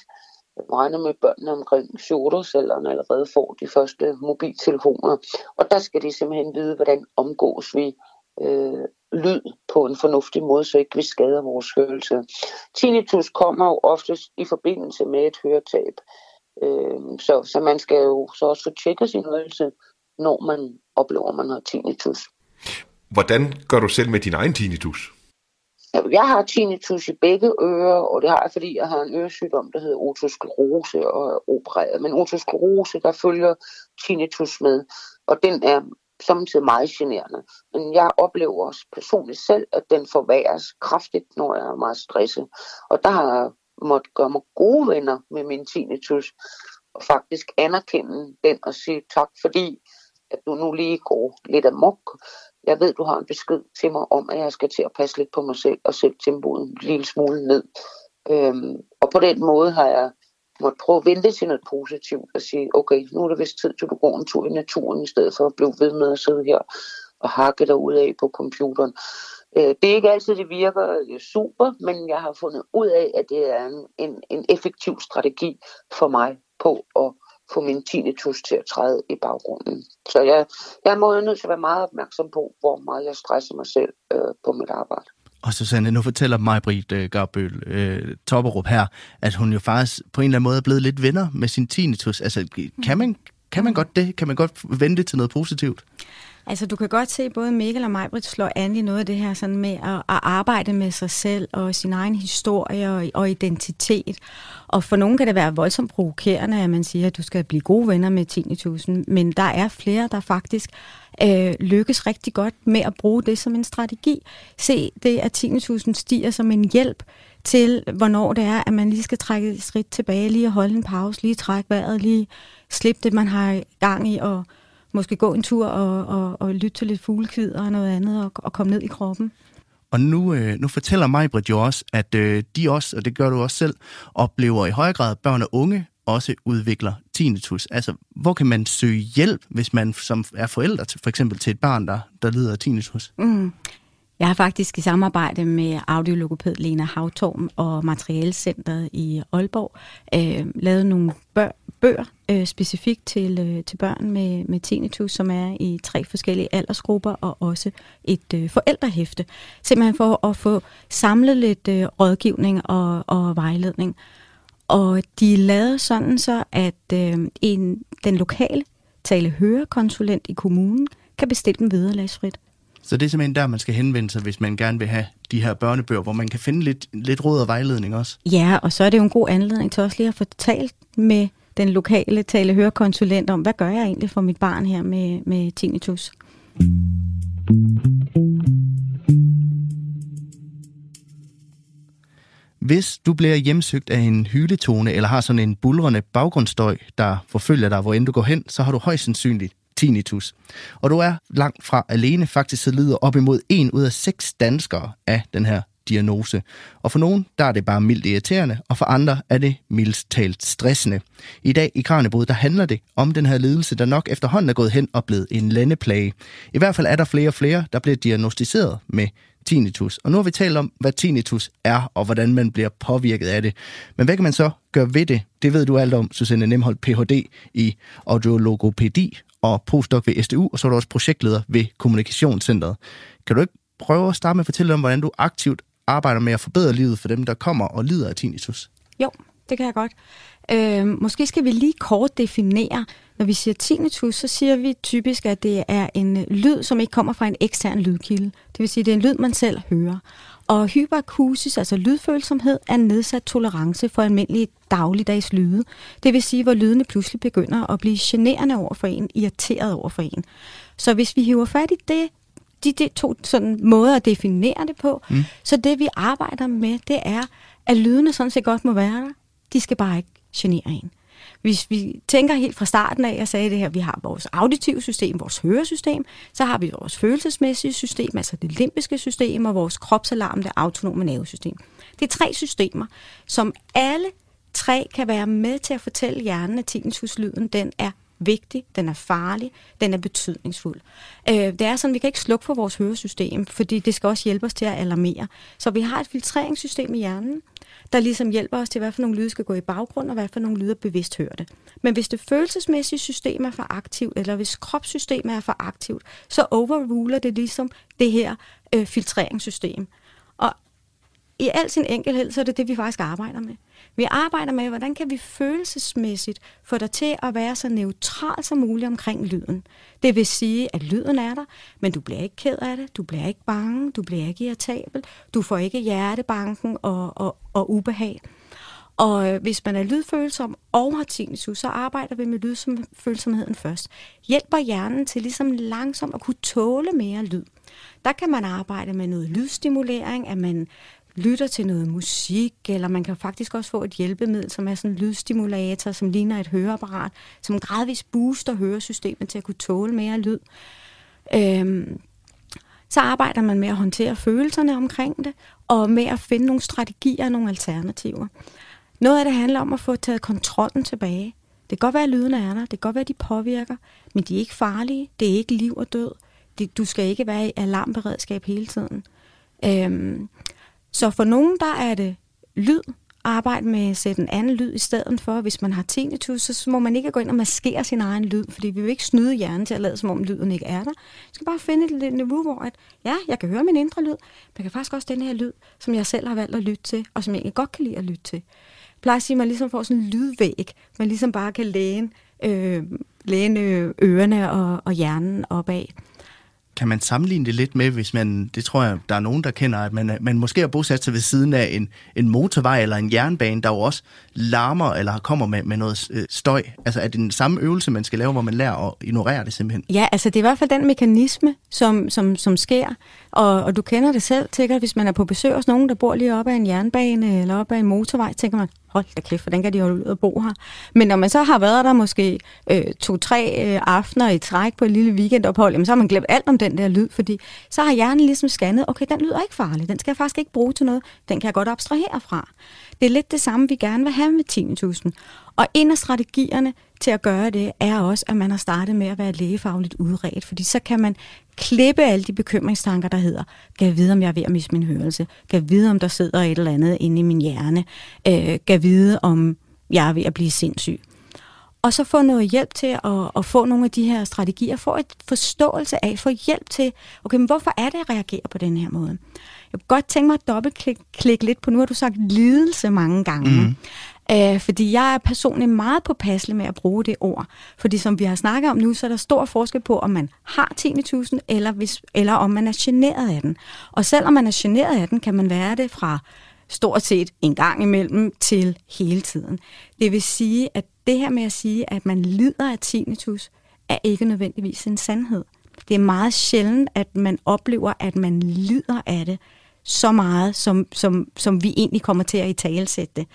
jeg regner med, at børnene omkring 7 allerede får de første mobiltelefoner. Og der skal de simpelthen vide, hvordan omgås vi øh, lyd på en fornuftig måde, så ikke vi skader vores hørelse. Tinnitus kommer jo oftest i forbindelse med et høretab. Øh, så, så man skal jo så også få tjekket sin hørelse, når man oplever, at man har tinnitus. Hvordan gør du selv med din egen tinnitus? Altså, jeg har tinnitus i begge ører, og det har jeg, fordi jeg har en øresygdom, der hedder otosklerose og er opereret. Men otosklerose, der følger tinnitus med, og den er samtidig meget generende. Men jeg oplever også personligt selv, at den forværres kraftigt, når jeg er meget stresset. Og der har jeg måttet gøre mig gode venner med min tinnitus, og faktisk anerkende den og sige tak, fordi at du nu lige går lidt amok. Jeg ved, du har en besked til mig om, at jeg skal til at passe lidt på mig selv og sætte tempoet en lille smule ned. Øhm, og på den måde har jeg måtte prøve at vente til noget positivt og sige, okay, nu er det vist tid til, at du går en tur i naturen, i stedet for at blive ved med at sidde her og hakke dig ud af på computeren. Øh, det er ikke altid, det virker øh, super, men jeg har fundet ud af, at det er en, en, en effektiv strategi for mig på at få min tinnitus til at træde i baggrunden. Så jeg, jeg må jo nødt til at være meget opmærksom på, hvor meget jeg stresser mig selv øh, på mit arbejde. Og Susanne, nu fortæller mig Brit uh, øh, Garbøl øh, Topperup her, at hun jo faktisk på en eller anden måde er blevet lidt venner med sin tinnitus. Altså, kan man, kan man godt det? Kan man godt vente til noget positivt? Altså, du kan godt se, både Mikkel og Majbrit slår an i noget af det her sådan med at, at arbejde med sig selv og sin egen historie og, og identitet. Og for nogen kan det være voldsomt provokerende, at man siger, at du skal blive gode venner med tinnitusen, men der er flere, der faktisk øh, lykkes rigtig godt med at bruge det som en strategi. Se det, at tinnitusen stiger som en hjælp til, hvornår det er, at man lige skal trække et skridt tilbage, lige at holde en pause, lige trække vejret, lige slippe det, man har gang i, og måske gå en tur og, og, og lytte til lidt fuglekvid og noget andet, og, og komme ned i kroppen. Og nu, øh, nu fortæller mig, Britt, jo også, at øh, de også, og det gør du også selv, oplever i høj grad, at børn og unge også udvikler tinnitus. Altså, hvor kan man søge hjælp, hvis man som er forældre til, for eksempel til et barn, der, der lider af tinnitus? Mm. Jeg har faktisk i samarbejde med audiologoped Lena Havtorm og Materialcenteret i Aalborg øh, lavet nogle bør, bøger øh, specifikt til, øh, til børn med, med tinnitus, som er i tre forskellige aldersgrupper, og også et øh, forældrehæfte. Simpelthen for at få samlet lidt øh, rådgivning og, og vejledning. Og de lavet sådan så, at øh, en, den lokale tale hørekonsulent i kommunen kan bestille dem vederlagsfrit. Så det er simpelthen der, man skal henvende sig, hvis man gerne vil have de her børnebøger, hvor man kan finde lidt, lidt råd og vejledning også. Ja, og så er det jo en god anledning til også lige at få talt med den lokale tale-hørekonsulent om, hvad gør jeg egentlig for mit barn her med, med tinnitus. Hvis du bliver hjemsøgt af en hyletone eller har sådan en bulrende baggrundsstøj, der forfølger dig, hvor end du går hen, så har du højst sandsynligt tinnitus. Og du er langt fra alene. Faktisk så lider op imod en ud af seks danskere af den her diagnose. Og for nogen, der er det bare mildt irriterende, og for andre er det mildt talt stressende. I dag i Kranjebrud, der handler det om den her lidelse, der nok efterhånden er gået hen og blevet en landeplage. I hvert fald er der flere og flere, der bliver diagnostiseret med tinnitus. Og nu har vi talt om, hvad tinnitus er, og hvordan man bliver påvirket af det. Men hvad kan man så gøre ved det? Det ved du alt om, Susanne Nemholdt, Ph.D. i audiologopædi og postdoc ved SDU, og så er du også projektleder ved Kommunikationscentret. Kan du ikke prøve at starte med at fortælle om, hvordan du aktivt arbejder med at forbedre livet for dem, der kommer og lider af tinnitus? Jo, det kan jeg godt. Øh, måske skal vi lige kort definere, når vi siger tinnitus, så siger vi typisk, at det er en lyd, som ikke kommer fra en ekstern lydkilde. Det vil sige, at det er en lyd, man selv hører. Og hyperakusis, altså lydfølsomhed, er nedsat tolerance for almindelige dagligdags lyde. Det vil sige, hvor lydene pludselig begynder at blive generende over for en, irriteret over for en. Så hvis vi hiver fat i det, de, de to sådan måder at definere det på, mm. så det vi arbejder med, det er, at lydene sådan set godt må være der. De skal bare ikke genere en. Hvis vi tænker helt fra starten af, jeg sagde det her, vi har vores auditive system, vores høresystem, så har vi vores følelsesmæssige system, altså det limbiske system, og vores kropsalarm, det autonome nervesystem. Det er tre systemer, som alle tre kan være med til at fortælle hjernen, at tinnituslyden den er vigtig, den er farlig, den er betydningsfuld. Øh, det er sådan, vi kan ikke slukke for vores høresystem, fordi det skal også hjælpe os til at alarmere. Så vi har et filtreringssystem i hjernen, der ligesom hjælper os til, hvad for nogle lyde skal gå i baggrund, og hvad for nogle lyde bevidst hørte. Men hvis det følelsesmæssige system er for aktivt, eller hvis kropssystemet er for aktivt, så overruler det ligesom det her øh, filtreringssystem. Og i al sin enkelhed, så er det det, vi faktisk arbejder med. Vi arbejder med, hvordan kan vi følelsesmæssigt få dig til at være så neutral som muligt omkring lyden. Det vil sige, at lyden er der, men du bliver ikke ked af det, du bliver ikke bange, du bliver ikke irritabel, du får ikke hjertebanken og, og, og ubehag. Og øh, hvis man er lydfølsom og har tinnitus, så arbejder vi med lydfølsomheden først. Hjælper hjernen til ligesom langsomt at kunne tåle mere lyd. Der kan man arbejde med noget lydstimulering, at man lytter til noget musik, eller man kan faktisk også få et hjælpemiddel, som er sådan en lydstimulator, som ligner et høreapparat, som gradvist booster høresystemet til at kunne tåle mere lyd. Øhm, så arbejder man med at håndtere følelserne omkring det, og med at finde nogle strategier og nogle alternativer. Noget af det handler om at få taget kontrollen tilbage. Det kan godt være, at lydene er der, det kan godt være, at de påvirker, men de er ikke farlige, det er ikke liv og død. Det, du skal ikke være i alarmberedskab hele tiden. Øhm, så for nogen, der er det lyd, arbejde med at sætte en anden lyd i stedet for. Hvis man har tinnitus, så må man ikke gå ind og maskere sin egen lyd, fordi vi vil ikke snyde hjernen til at lade, som om lyden ikke er der. Vi skal bare finde et niveau, hvor at, ja, jeg kan høre min indre lyd, men jeg kan faktisk også den her lyd, som jeg selv har valgt at lytte til, og som jeg godt kan lide at lytte til. Jeg plejer at sige, at man ligesom får sådan en lydvæg, man ligesom bare kan læne, øh, læne øh, ørerne og, og hjernen opad kan man sammenligne det lidt med, hvis man, det tror jeg, der er nogen, der kender, at man, man måske har bosat sig ved siden af en, en motorvej eller en jernbane, der jo også larmer eller kommer med, med noget øh, støj. Altså er det den samme øvelse, man skal lave, hvor man lærer at ignorere det simpelthen? Ja, altså det er i hvert fald den mekanisme, som, som, som sker. Og, og du kender det selv, tænker, hvis man er på besøg hos nogen, der bor lige oppe af en jernbane eller oppe af en motorvej, tænker man, hold da kæft, hvordan kan de holde ud at bo her? Men når man så har været der måske øh, to-tre øh, aftener i træk på et lille weekendophold, jamen, så har man glemt alt om den der lyd, fordi så har hjernen ligesom scannet, okay, den lyder ikke farlig, den skal jeg faktisk ikke bruge til noget, den kan jeg godt abstrahere fra. Det er lidt det samme, vi gerne vil have med tinnitusen. Og en af strategierne til at gøre det, er også, at man har startet med at være lægefagligt udredt, fordi så kan man klippe alle de bekymringstanker, der hedder, kan jeg vide, om jeg er ved at miste min hørelse? Kan jeg vide, om der sidder et eller andet inde i min hjerne? Øh, kan jeg vide, om jeg er ved at blive sindssyg? Og så få noget hjælp til at, at få nogle af de her strategier, få et forståelse af, få hjælp til, okay, men hvorfor er det, jeg reagerer på den her måde? Jeg kunne godt tænke mig at dobbeltklikke lidt på, nu har du sagt lidelse mange gange. Mm. Øh, fordi jeg er personligt meget påpasselig med at bruge det ord. Fordi som vi har snakket om nu, så er der stor forskel på, om man har tinnitus'en, eller, hvis, eller om man er generet af den. Og selvom man er generet af den, kan man være det fra stort set en gang imellem til hele tiden. Det vil sige, at det her med at sige, at man lider af tinnitus, er ikke nødvendigvis en sandhed. Det er meget sjældent, at man oplever, at man lider af det så meget, som, som, som vi egentlig kommer til at i talesætte det.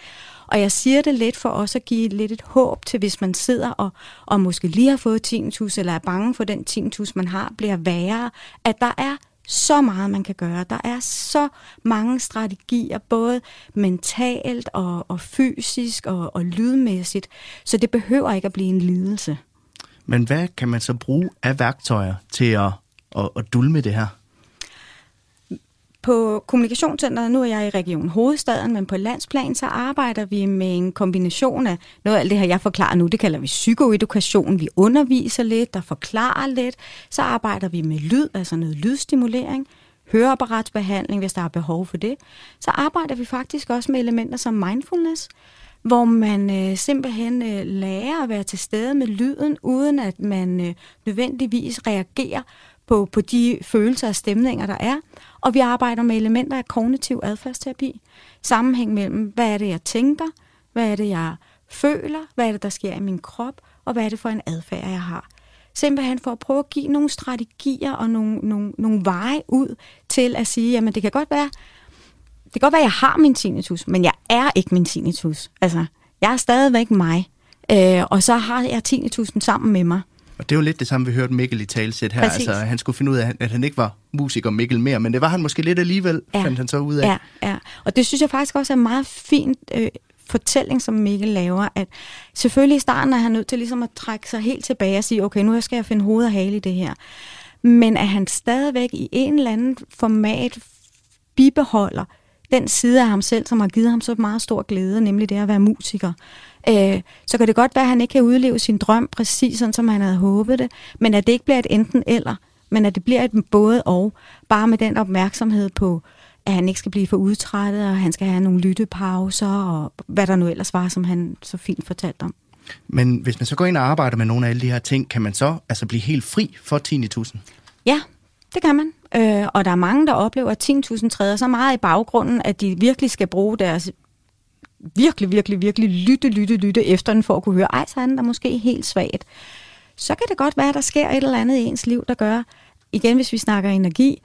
Og jeg siger det lidt for også at give lidt et håb til, hvis man sidder og, og måske lige har fået tinnitus, eller er bange for den tinnitus, man har, bliver værre, at der er så meget, man kan gøre. Der er så mange strategier, både mentalt og, og fysisk og, og lydmæssigt, så det behøver ikke at blive en lidelse. Men hvad kan man så bruge af værktøjer til at, at, at dulme det her? På kommunikationscenteret, nu er jeg i Region Hovedstaden, men på landsplan, så arbejder vi med en kombination af noget af alt det her, jeg forklarer nu, det kalder vi psykoedukation. Vi underviser lidt der forklarer lidt. Så arbejder vi med lyd, altså noget lydstimulering, høreapparatsbehandling, hvis der er behov for det. Så arbejder vi faktisk også med elementer som mindfulness, hvor man øh, simpelthen øh, lærer at være til stede med lyden, uden at man øh, nødvendigvis reagerer på, på de følelser og stemninger, der er. Og vi arbejder med elementer af kognitiv adfærdsterapi. Sammenhæng mellem, hvad er det, jeg tænker, hvad er det, jeg føler, hvad er det, der sker i min krop, og hvad er det for en adfærd, jeg har. Simpelthen for at prøve at give nogle strategier og nogle, nogle, nogle veje ud til at sige, jamen det kan godt være, det kan godt være, at jeg har min tinnitus, men jeg er ikke min tinnitus. Altså, jeg er stadigvæk mig. Øh, og så har jeg tinnitusen sammen med mig. Og det er jo lidt det samme, vi hørte Mikkel i talsæt her. Præcis. Altså, han skulle finde ud af, at han ikke var musiker Mikkel mere, men det var han måske lidt alligevel, ja. fandt han så ud af. Ja, ja. Og det synes jeg faktisk også er en meget fint øh, fortælling, som Mikkel laver, at selvfølgelig i starten er han nødt til ligesom at trække sig helt tilbage og sige, okay, nu skal jeg finde hoved og hale i det her. Men at han stadigvæk i en eller anden format bibeholder den side af ham selv, som har givet ham så meget stor glæde, nemlig det at være musiker. Øh, så kan det godt være, at han ikke kan udleve sin drøm præcis sådan, som han havde håbet det, men at det ikke bliver et enten eller, men at det bliver et både og, bare med den opmærksomhed på, at han ikke skal blive for udtrættet, og han skal have nogle lyttepauser, og hvad der nu ellers var, som han så fint fortalte om. Men hvis man så går ind og arbejder med nogle af alle de her ting, kan man så altså blive helt fri for 10.000? Ja, det kan man. Øh, og der er mange, der oplever, at 10.000 træder så meget i baggrunden, at de virkelig skal bruge deres virkelig, virkelig, virkelig lytte, lytte, lytte efter den, for at kunne høre, ej, så er den der måske helt svagt. Så kan det godt være, at der sker et eller andet i ens liv, der gør, igen hvis vi snakker energi,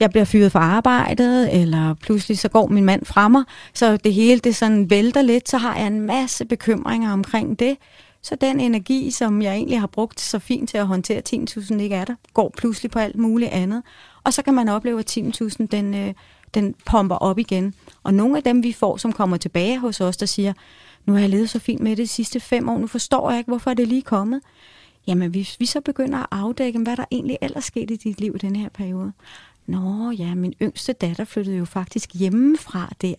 jeg bliver fyret fra arbejdet, eller pludselig så går min mand fra mig, så det hele det sådan vælter lidt, så har jeg en masse bekymringer omkring det. Så den energi, som jeg egentlig har brugt så fint til at håndtere 10.000 ikke er der, går pludselig på alt muligt andet. Og så kan man opleve, at 10.000 den, øh, den pomper op igen. Og nogle af dem, vi får, som kommer tilbage hos os, der siger, nu har jeg levet så fint med det de sidste fem år, nu forstår jeg ikke, hvorfor det er lige kommet. Jamen, hvis vi så begynder at afdække, hvad der egentlig ellers skete i dit liv i den her periode. Nå ja, min yngste datter flyttede jo faktisk hjemmefra der.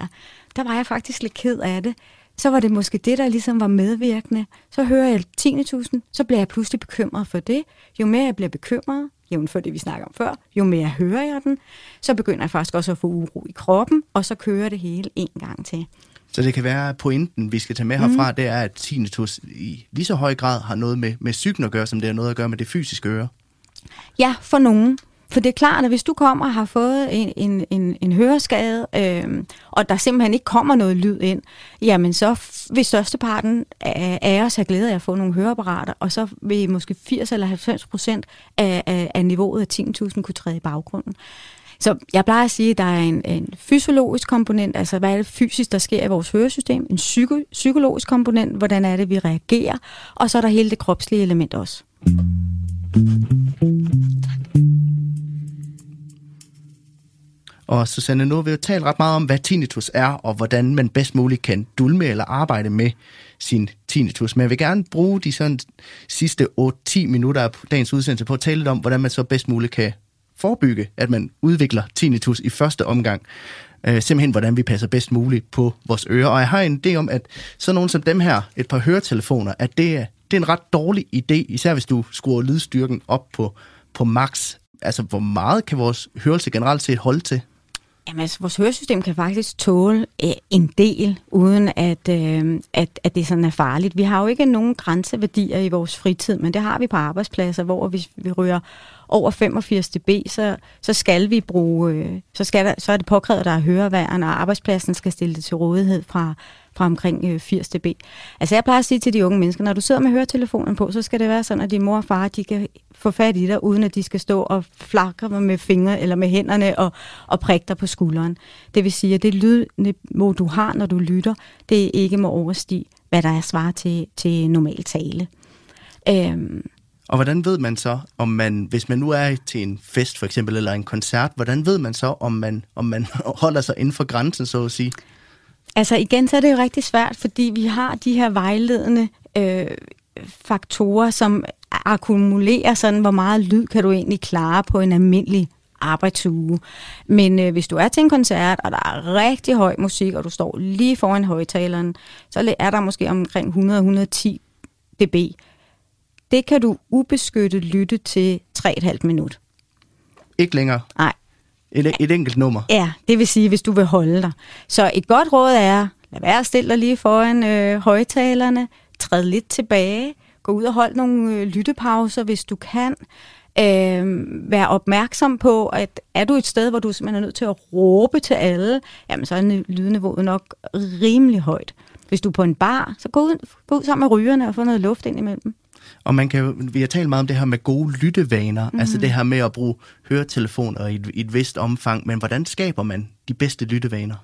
Der var jeg faktisk lidt ked af det. Så var det måske det, der ligesom var medvirkende. Så hører jeg 10.000, så bliver jeg pludselig bekymret for det. Jo mere jeg bliver bekymret, for det vi snakker om før, jo mere hører jeg den, så begynder jeg faktisk også at få uro i kroppen, og så kører det hele en gang til. Så det kan være, at pointen, vi skal tage med mm. herfra, det er, at tinnitus i lige så høj grad har noget med, med psyken at gøre, som det har noget at gøre med det fysiske øre. Ja, for nogen. For det er klart, at hvis du kommer og har fået en, en, en, en høreskade, øh, og der simpelthen ikke kommer noget lyd ind, jamen så vil størsteparten af, af os have glæde af at få nogle høreapparater, og så vil måske 80 eller 90 procent af, af, af niveauet af 10.000 kunne træde i baggrunden. Så jeg plejer at sige, at der er en, en fysiologisk komponent, altså hvad er det fysisk, der sker i vores høresystem, en psyko, psykologisk komponent, hvordan er det, vi reagerer, og så er der hele det kropslige element også. Og Susanne, nu har vi jo talt ret meget om, hvad tinnitus er, og hvordan man bedst muligt kan dulme eller arbejde med sin tinnitus. Men jeg vil gerne bruge de sådan sidste 8-10 minutter af dagens udsendelse på at tale lidt om, hvordan man så bedst muligt kan forebygge, at man udvikler tinnitus i første omgang. Øh, simpelthen, hvordan vi passer bedst muligt på vores ører. Og jeg har en idé om, at sådan nogen som dem her, et par høretelefoner, at det er, det er en ret dårlig idé, især hvis du skruer lydstyrken op på, på max. Altså, hvor meget kan vores hørelse generelt set holde til? Jamen, altså, vores høresystem kan faktisk tåle øh, en del, uden at, øh, at, at det sådan er farligt. Vi har jo ikke nogen grænseværdier i vores fritid, men det har vi på arbejdspladser, hvor hvis vi rører over 85 dB, så, så skal vi bruge, øh, så, skal der, så er det påkrævet, at der er høreværn, og arbejdspladsen skal stille det til rådighed fra, fra omkring øh, 80 dB. Altså jeg plejer at sige til de unge mennesker, når du sidder med høretelefonen på, så skal det være sådan, at din mor og far, de kan få fat i dig, uden at de skal stå og flakre med fingre eller med hænderne og, og prikke dig på skulderen. Det vil sige, at det lydniveau, du har, når du lytter, det ikke må overstige, hvad der er svar til, til normal tale. Øhm, og hvordan ved man så, om man, hvis man nu er til en fest for eksempel, eller en koncert, hvordan ved man så, om man, om man holder sig inden for grænsen, så at sige? Altså igen, så er det jo rigtig svært, fordi vi har de her vejledende øh, faktorer, som akkumulerer sådan, hvor meget lyd kan du egentlig klare på en almindelig arbejdsuge. Men øh, hvis du er til en koncert, og der er rigtig høj musik, og du står lige foran højtaleren, så er der måske omkring 100-110 dB. Det kan du ubeskyttet lytte til 3,5 minut. Ikke længere? Nej. Et, et enkelt nummer? Ja, det vil sige, hvis du vil holde dig. Så et godt råd er, lad være at stille dig lige foran øh, højtalerne, træd lidt tilbage, gå ud og hold nogle øh, lyttepauser, hvis du kan. Øh, vær opmærksom på, at er du et sted, hvor du simpelthen er nødt til at råbe til alle, jamen så er lydniveauet nok rimelig højt. Hvis du er på en bar, så gå ud, gå ud sammen med rygerne og få noget luft ind imellem. Og man kan, vi har talt meget om det her med gode lyttevaner, mm-hmm. altså det her med at bruge høretelefoner i et, i et vist omfang, men hvordan skaber man de bedste lyttevaner?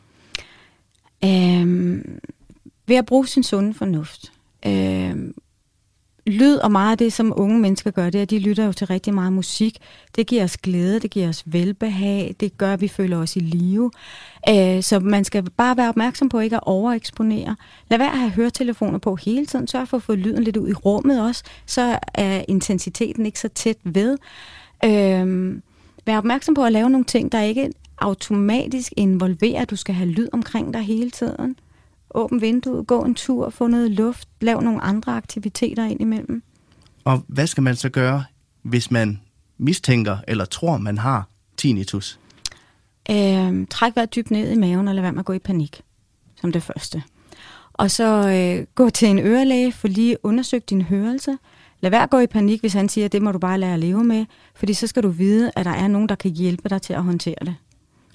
Øhm, ved at bruge sin sunde fornuft. Øhm, lyd og meget af det, som unge mennesker gør, det er, at de lytter jo til rigtig meget musik. Det giver os glæde, det giver os velbehag, det gør, at vi føler os i live. Øh, så man skal bare være opmærksom på ikke at overeksponere. Lad være at have høretelefoner på hele tiden. Sørg for at få lyden lidt ud i rummet også, så er intensiteten ikke så tæt ved. Øh, vær opmærksom på at lave nogle ting, der ikke automatisk involverer, at du skal have lyd omkring dig hele tiden åbn vinduet, gå en tur, få noget luft, lav nogle andre aktiviteter ind imellem. Og hvad skal man så gøre, hvis man mistænker eller tror, man har tinnitus? Øh, træk vejret dybt ned i maven og lad være med at gå i panik, som det første. Og så øh, gå til en ørelæge, for lige undersøg din hørelse. Lad være at gå i panik, hvis han siger, at det må du bare lære at leve med, fordi så skal du vide, at der er nogen, der kan hjælpe dig til at håndtere det.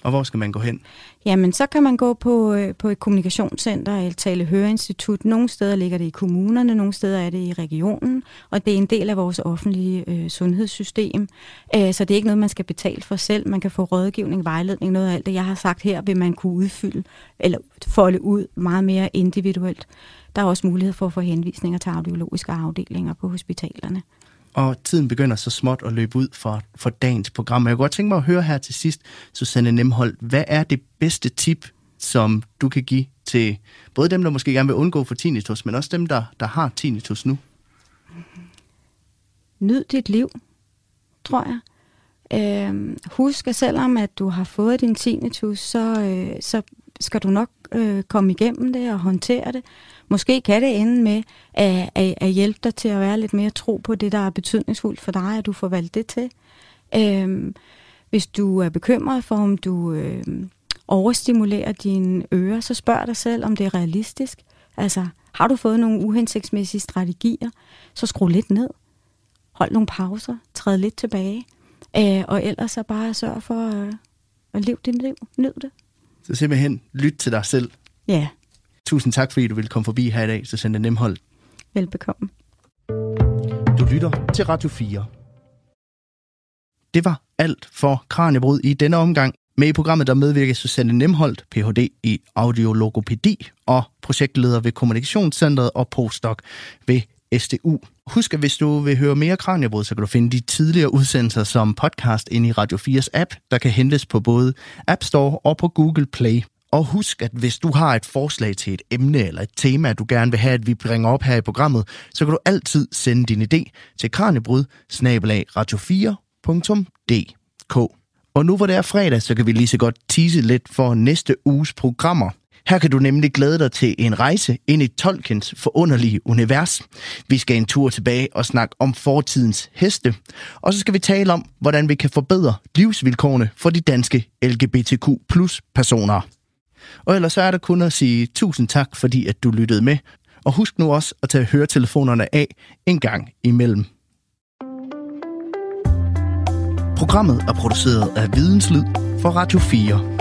Og hvor skal man gå hen? Jamen, så kan man gå på, øh, på et kommunikationscenter, et tale høreinstitut. Nogle steder ligger det i kommunerne, nogle steder er det i regionen, og det er en del af vores offentlige øh, sundhedssystem. Øh, så det er ikke noget, man skal betale for selv. Man kan få rådgivning, vejledning, noget af alt det, jeg har sagt her, vil man kunne udfylde eller folde ud meget mere individuelt. Der er også mulighed for at få henvisninger til audiologiske afdelinger på hospitalerne og tiden begynder så småt at løbe ud for, for dagens program. Jeg kunne godt tænke mig at høre her til sidst, Susanne Nemhold, hvad er det bedste tip, som du kan give til både dem, der måske gerne vil undgå for tinnitus, men også dem, der, der har tinnitus nu? Mm-hmm. Nyd dit liv, tror jeg. Øh, husk, at selvom at du har fået din tinnitus, så, øh, så skal du nok øh, komme igennem det og håndtere det. Måske kan det ende med at, at, at hjælpe dig til at være lidt mere tro på det, der er betydningsfuldt for dig, at du får valgt det til. Øhm, hvis du er bekymret for, om du øh, overstimulerer dine ører, så spørg dig selv, om det er realistisk. Altså, har du fået nogle uhensigtsmæssige strategier, så skru lidt ned. Hold nogle pauser. Træd lidt tilbage. Øh, og ellers så bare sørg for øh, at leve dit liv. Nyd det. Så simpelthen lyt til dig selv. Ja. Tusind tak, fordi du vil komme forbi her i dag, Susanne Nemhold. Velbekomme. Du lytter til Radio 4. Det var alt for Kranjebrud i denne omgang. Med i programmet der medvirker Susanne Nemholdt, Ph.D. i audiologopædi og projektleder ved Kommunikationscentret og postdoc ved SDU. Husk, at hvis du vil høre mere Kranjebrud, så kan du finde de tidligere udsendelser som podcast ind i Radio 4's app, der kan hentes på både App Store og på Google Play. Og husk, at hvis du har et forslag til et emne eller et tema, du gerne vil have, at vi bringer op her i programmet, så kan du altid sende din idé til kranjebryd radio4.dk. Og nu hvor det er fredag, så kan vi lige så godt tease lidt for næste uges programmer. Her kan du nemlig glæde dig til en rejse ind i Tolkiens forunderlige univers. Vi skal en tur tilbage og snakke om fortidens heste. Og så skal vi tale om, hvordan vi kan forbedre livsvilkårene for de danske LGBTQ plus personer. Og ellers så er der kun at sige tusind tak, fordi at du lyttede med. Og husk nu også at tage høretelefonerne af en gang imellem. Programmet er produceret af Videnslyd for Radio 4.